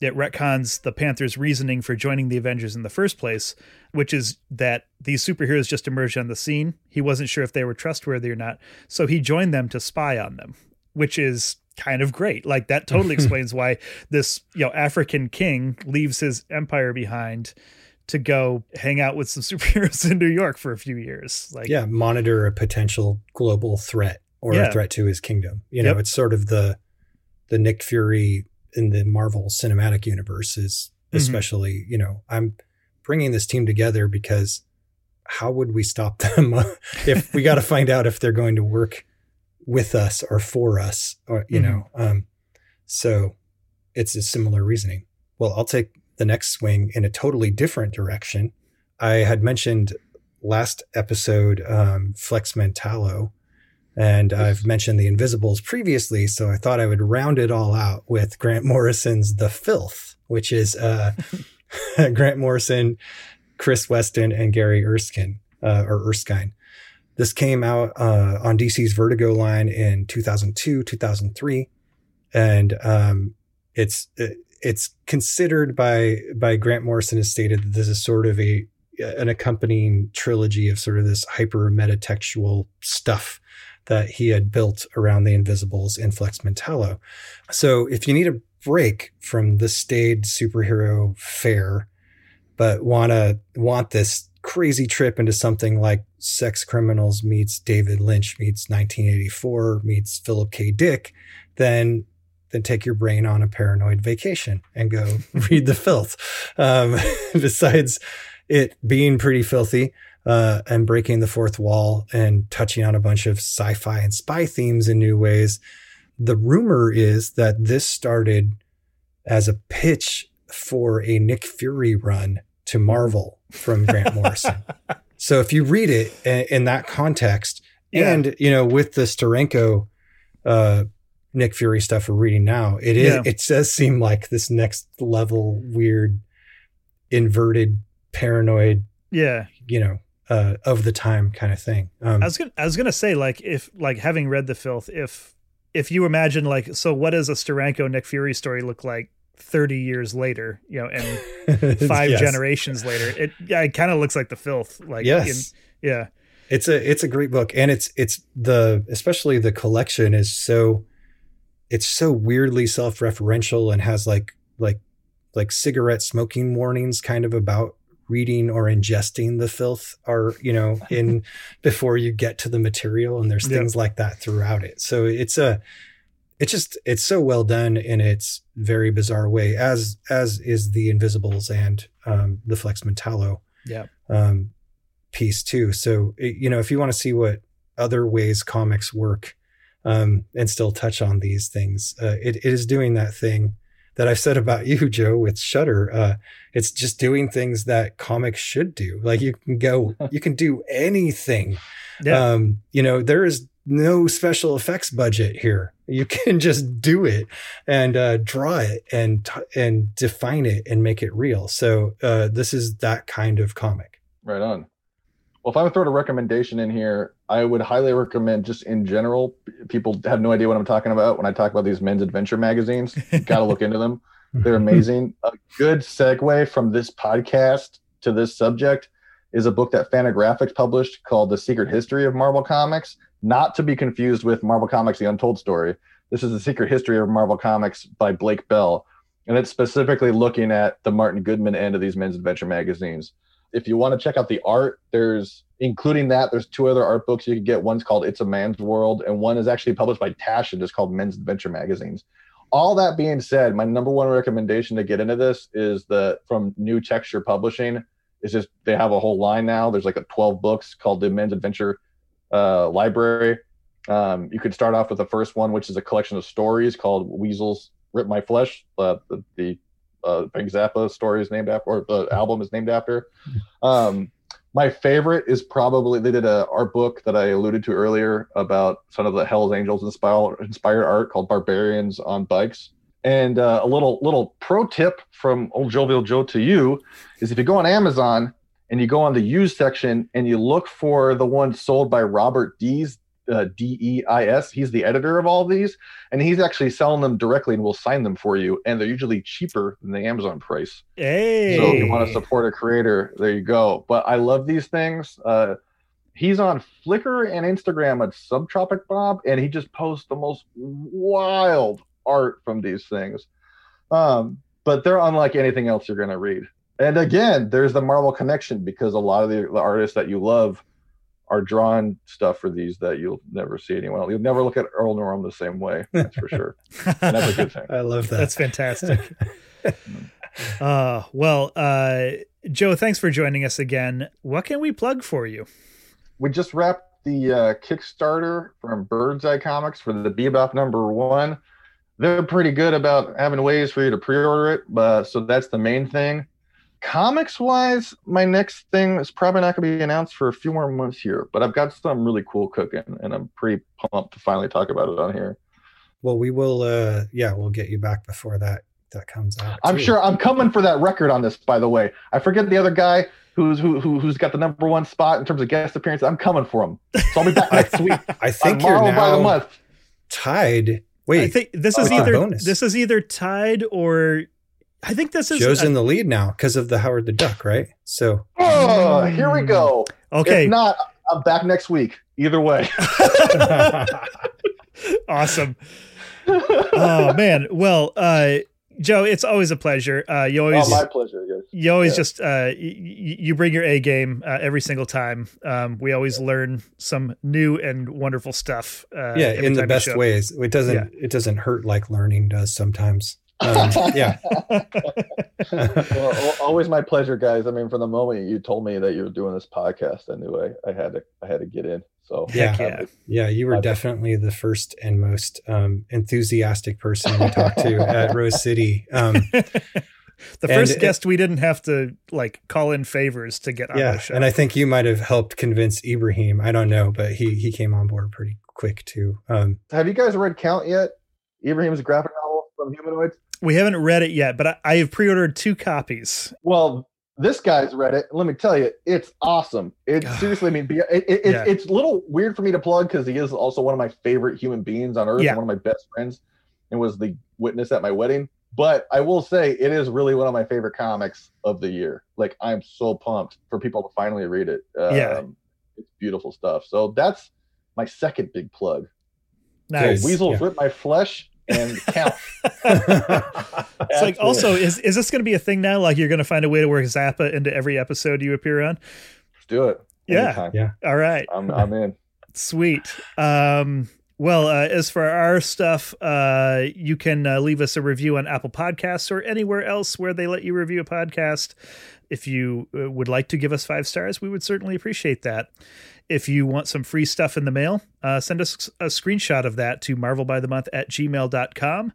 it retcons the Panther's reasoning for joining the Avengers in the first place, which is that these superheroes just emerged on the scene. He wasn't sure if they were trustworthy or not, so he joined them to spy on them, which is kind of great. Like that totally *laughs* explains why this, you know, African king leaves his empire behind to go hang out with some *laughs* superheroes in New York for a few years. Like yeah, monitor a potential global threat or Yeah. a threat to his kingdom. You know, Yep. it's sort of the the Nick Fury in the Marvel Cinematic Universe is Mhm. especially, you know, I'm bringing this team together because how would we stop them *laughs* if we got to *laughs* find out if they're going to work with us or for us or you know um so it's a similar reasoning well i'll take the next swing in a totally different direction. I had mentioned last episode um flex mentallo and i've mentioned the invisibles previously so i thought i would round it all out with grant morrison's the filth which is uh *laughs* *laughs* grant morrison chris weston and gary erskine uh, or erskine. This came out uh, on DC's Vertigo line in 2002, 2003, and um, it's it's considered by by Grant Morrison has stated that this is sort of a an accompanying trilogy of sort of this hyper metatextual stuff that he had built around the Invisibles in Flex Mentallo. So if you need a break from the staid superhero fare, but wanna want this crazy trip into something like Sex Criminals meets David Lynch meets 1984 meets Philip K. Dick, then then take your brain on a paranoid vacation and go *laughs* read the filth. Um, *laughs* besides it being pretty filthy uh, and breaking the fourth wall and touching on a bunch of sci-fi and spy themes in new ways, the rumor is that this started as a pitch for a Nick Fury run to Marvel from Grant *laughs* Morrison. So if you read it in, in that context, Yeah. and you know, with the Steranko uh, Nick Fury stuff we're reading now, it is Yeah. it does seem like this next level weird, inverted, paranoid, yeah. you know, uh, of the time kind of thing. Um, I was gonna I was gonna say like if like having read the filth, if if you imagine like so what does a Steranko Nick Fury story look like 30 years later, you know, and *laughs* five Yes. generations later, it yeah, it kind of looks like the filth. Like Yes. in- yeah. It's a it's a great book, and it's it's the especially the collection is so it's so weirdly self referential and has like like like cigarette smoking warnings kind of about reading or ingesting the filth are you know *laughs* in before you get to the material and there's Yeah. things like that throughout it so it's a it's just it's so well done in its very bizarre way as as is the invisibles and um the flex mentallo Yeah. um piece too so you know if you want to see what other ways comics work um and still touch on these things uh, it, it is doing that thing that I've said about *laughs* you, Joe, with Shutter. Uh, it's just doing things that comics should do. Like you can go, *laughs* you can do anything. Yeah. Um, you know, there is no special effects budget here. You *laughs* can just do it and uh, draw it and and define it and make it real. So uh, this is that kind of comic. Right on. Well, if I'm gonna throw a recommendation in here, I would highly recommend just in general. People have no idea what I'm talking about when I talk about these men's adventure magazines. You *laughs* gotta look into them. They're mhm. amazing. A good segue from this podcast to this subject is a book that Fantagraphics published called The Secret History of Marvel Comics, not to be confused with Marvel Comics The Untold Story. This is The Secret History of Marvel Comics by Blake Bell, and it's specifically looking at the Martin Goodman end of these men's adventure magazines if you want to check out the art, there's including that, there's two other art books you can get. One's called It's a Man's World, and one is actually published by Tasch and just called Men's Adventure Magazines. All that being said, my number one recommendation to get into this is the from New Texture Publishing. It's just they have a whole line now. There's like a 12 books called the Men's Adventure uh, Library. Um, you could start off with the first one, which is a collection of stories called Weasels Rip My Flesh, uh, the, the uh, Frank Zappa story is named after, or the *laughs* album is named after. Um, my favorite is probably they did a art book that I alluded to earlier about some of the Hell's Angels inspired inspired art called Barbarians on Bikes. And uh, a little little pro tip from old Jovial Joe to you is if you go on Amazon and you go on the used section and you look for the one sold by Robert Deis uh, D E I S. He's the editor of all of these, and he's actually selling them directly, and we'll sign them for you. And they're usually cheaper than the Amazon price. Hey, So if you want to support a creator, there you go. But I love these things. Uh, he's on Flickr and Instagram at Subtropic Bob, and he just posts the most wild art from these things. Um, but they're unlike anything else you're going to read. And again, there's the Marvel connection because a lot of the, the artists that you love are drawing stuff for these that you'll never see anyone else. You'll never look at Earl Norem the same way. That's for sure. And that's a good thing. *laughs* I love that. That's fantastic. *laughs* uh, well, uh, Joe, thanks for joining us again. What can we plug for you? We just wrapped the uh, Kickstarter from Bird's Eye Comics for the Bebop number one. They're pretty good about having ways for you to pre-order it, but so that's the main thing. Comics wise, my next thing is probably not going to be announced for a few more months here, but I've got some really cool cooking, and I'm pretty pumped to finally talk about it on here. well, we will. uh Yeah, we'll get you back before that that comes out. I'm too. sure I'm coming for that record on this. By the way, I forget the other guy who's who, who who's got the number one spot in terms of guest appearances. I'm coming for him, so I'll be back *laughs* next week. I think you're Marvel by the now month. tied. Wait, I think this oh, is either bonus. this is either tied or I think this is Joe's uh, in the lead now because of the Howard the Duck, right? So Oh, here we go. okay. If not, I'm back next week. Either way. *laughs* *laughs* awesome. oh man. Well, uh, Joe, it's always a pleasure. Uh, you always oh, my pleasure, guys. you always yeah. just uh, y- y- you bring your A game uh, every single time. Um, we always learn some new and wonderful stuff. Uh, yeah, in the best ways. It doesn't. Yeah. It doesn't hurt like learning does sometimes. Um, yeah. well, *laughs* always my pleasure, guys. I mean, from the moment you told me that you were doing this podcast, I knew I, I had to I had to get in. So Yeah. Heck yeah. Yeah, you were Okay. definitely the first and most um, enthusiastic person we talked to *laughs* at Rose City. Um, the And first it- guest we didn't have to like call in favors to get on yeah, the show. and I think you might have helped convince Ibrahim. I don't know, but he he came on board pretty quick too. Um, have you guys read Count yet? Ibrahim's graphic novel from Humanoids. we haven't read it yet, but I, I have pre-ordered two copies. Well, this guy's read it. Let me tell you, it's awesome. It seriously, I mean, be- it, it, it's Yeah. it's a little weird for me to plug because he is also one of my favorite human beings on earth, Yeah. one of my best friends, and was the witness at my wedding. But I will say, it is really one of my favorite comics of the year. Like, I'm so pumped for people to finally read it. Um, Yeah. it's beautiful stuff. So that's my second big plug. Nice. So Weasels yeah. rip my flesh and count. *laughs* It's like also it. is is this going to be a thing now? Like you're going to find a way to work Zappa into every episode you appear on? Let's do it. Yeah. Anytime. Yeah. All right, I'm, I'm in. sweet. Um, well, uh, as for our stuff, uh, you can uh, leave us a review on Apple Podcasts or anywhere else where they let you review a podcast. If you uh, would like to give us five stars, we would certainly appreciate that if you want some free stuff in the mail, uh, send us a screenshot of that to marvelbythemonth at gmail.com.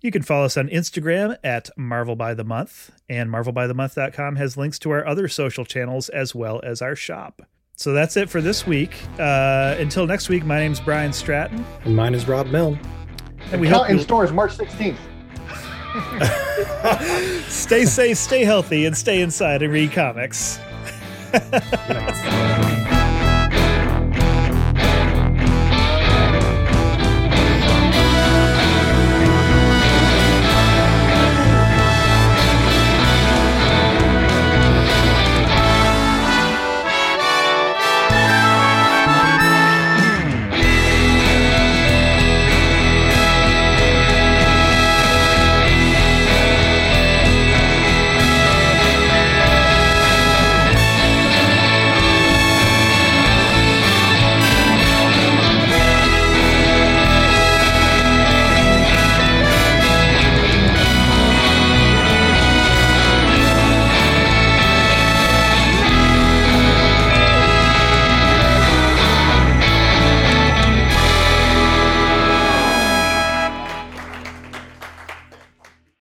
You can follow us on Instagram at marvelbythemonth, and marvelbythemonth.com has links to our other social channels as well as our shop. So that's it for this week. Uh, until next week, my name's Brian Stratton. And mine is Rob Mill. And we Count hope in stores March 16th. *laughs* stay safe, stay healthy, and stay inside and read comics. *laughs* *laughs*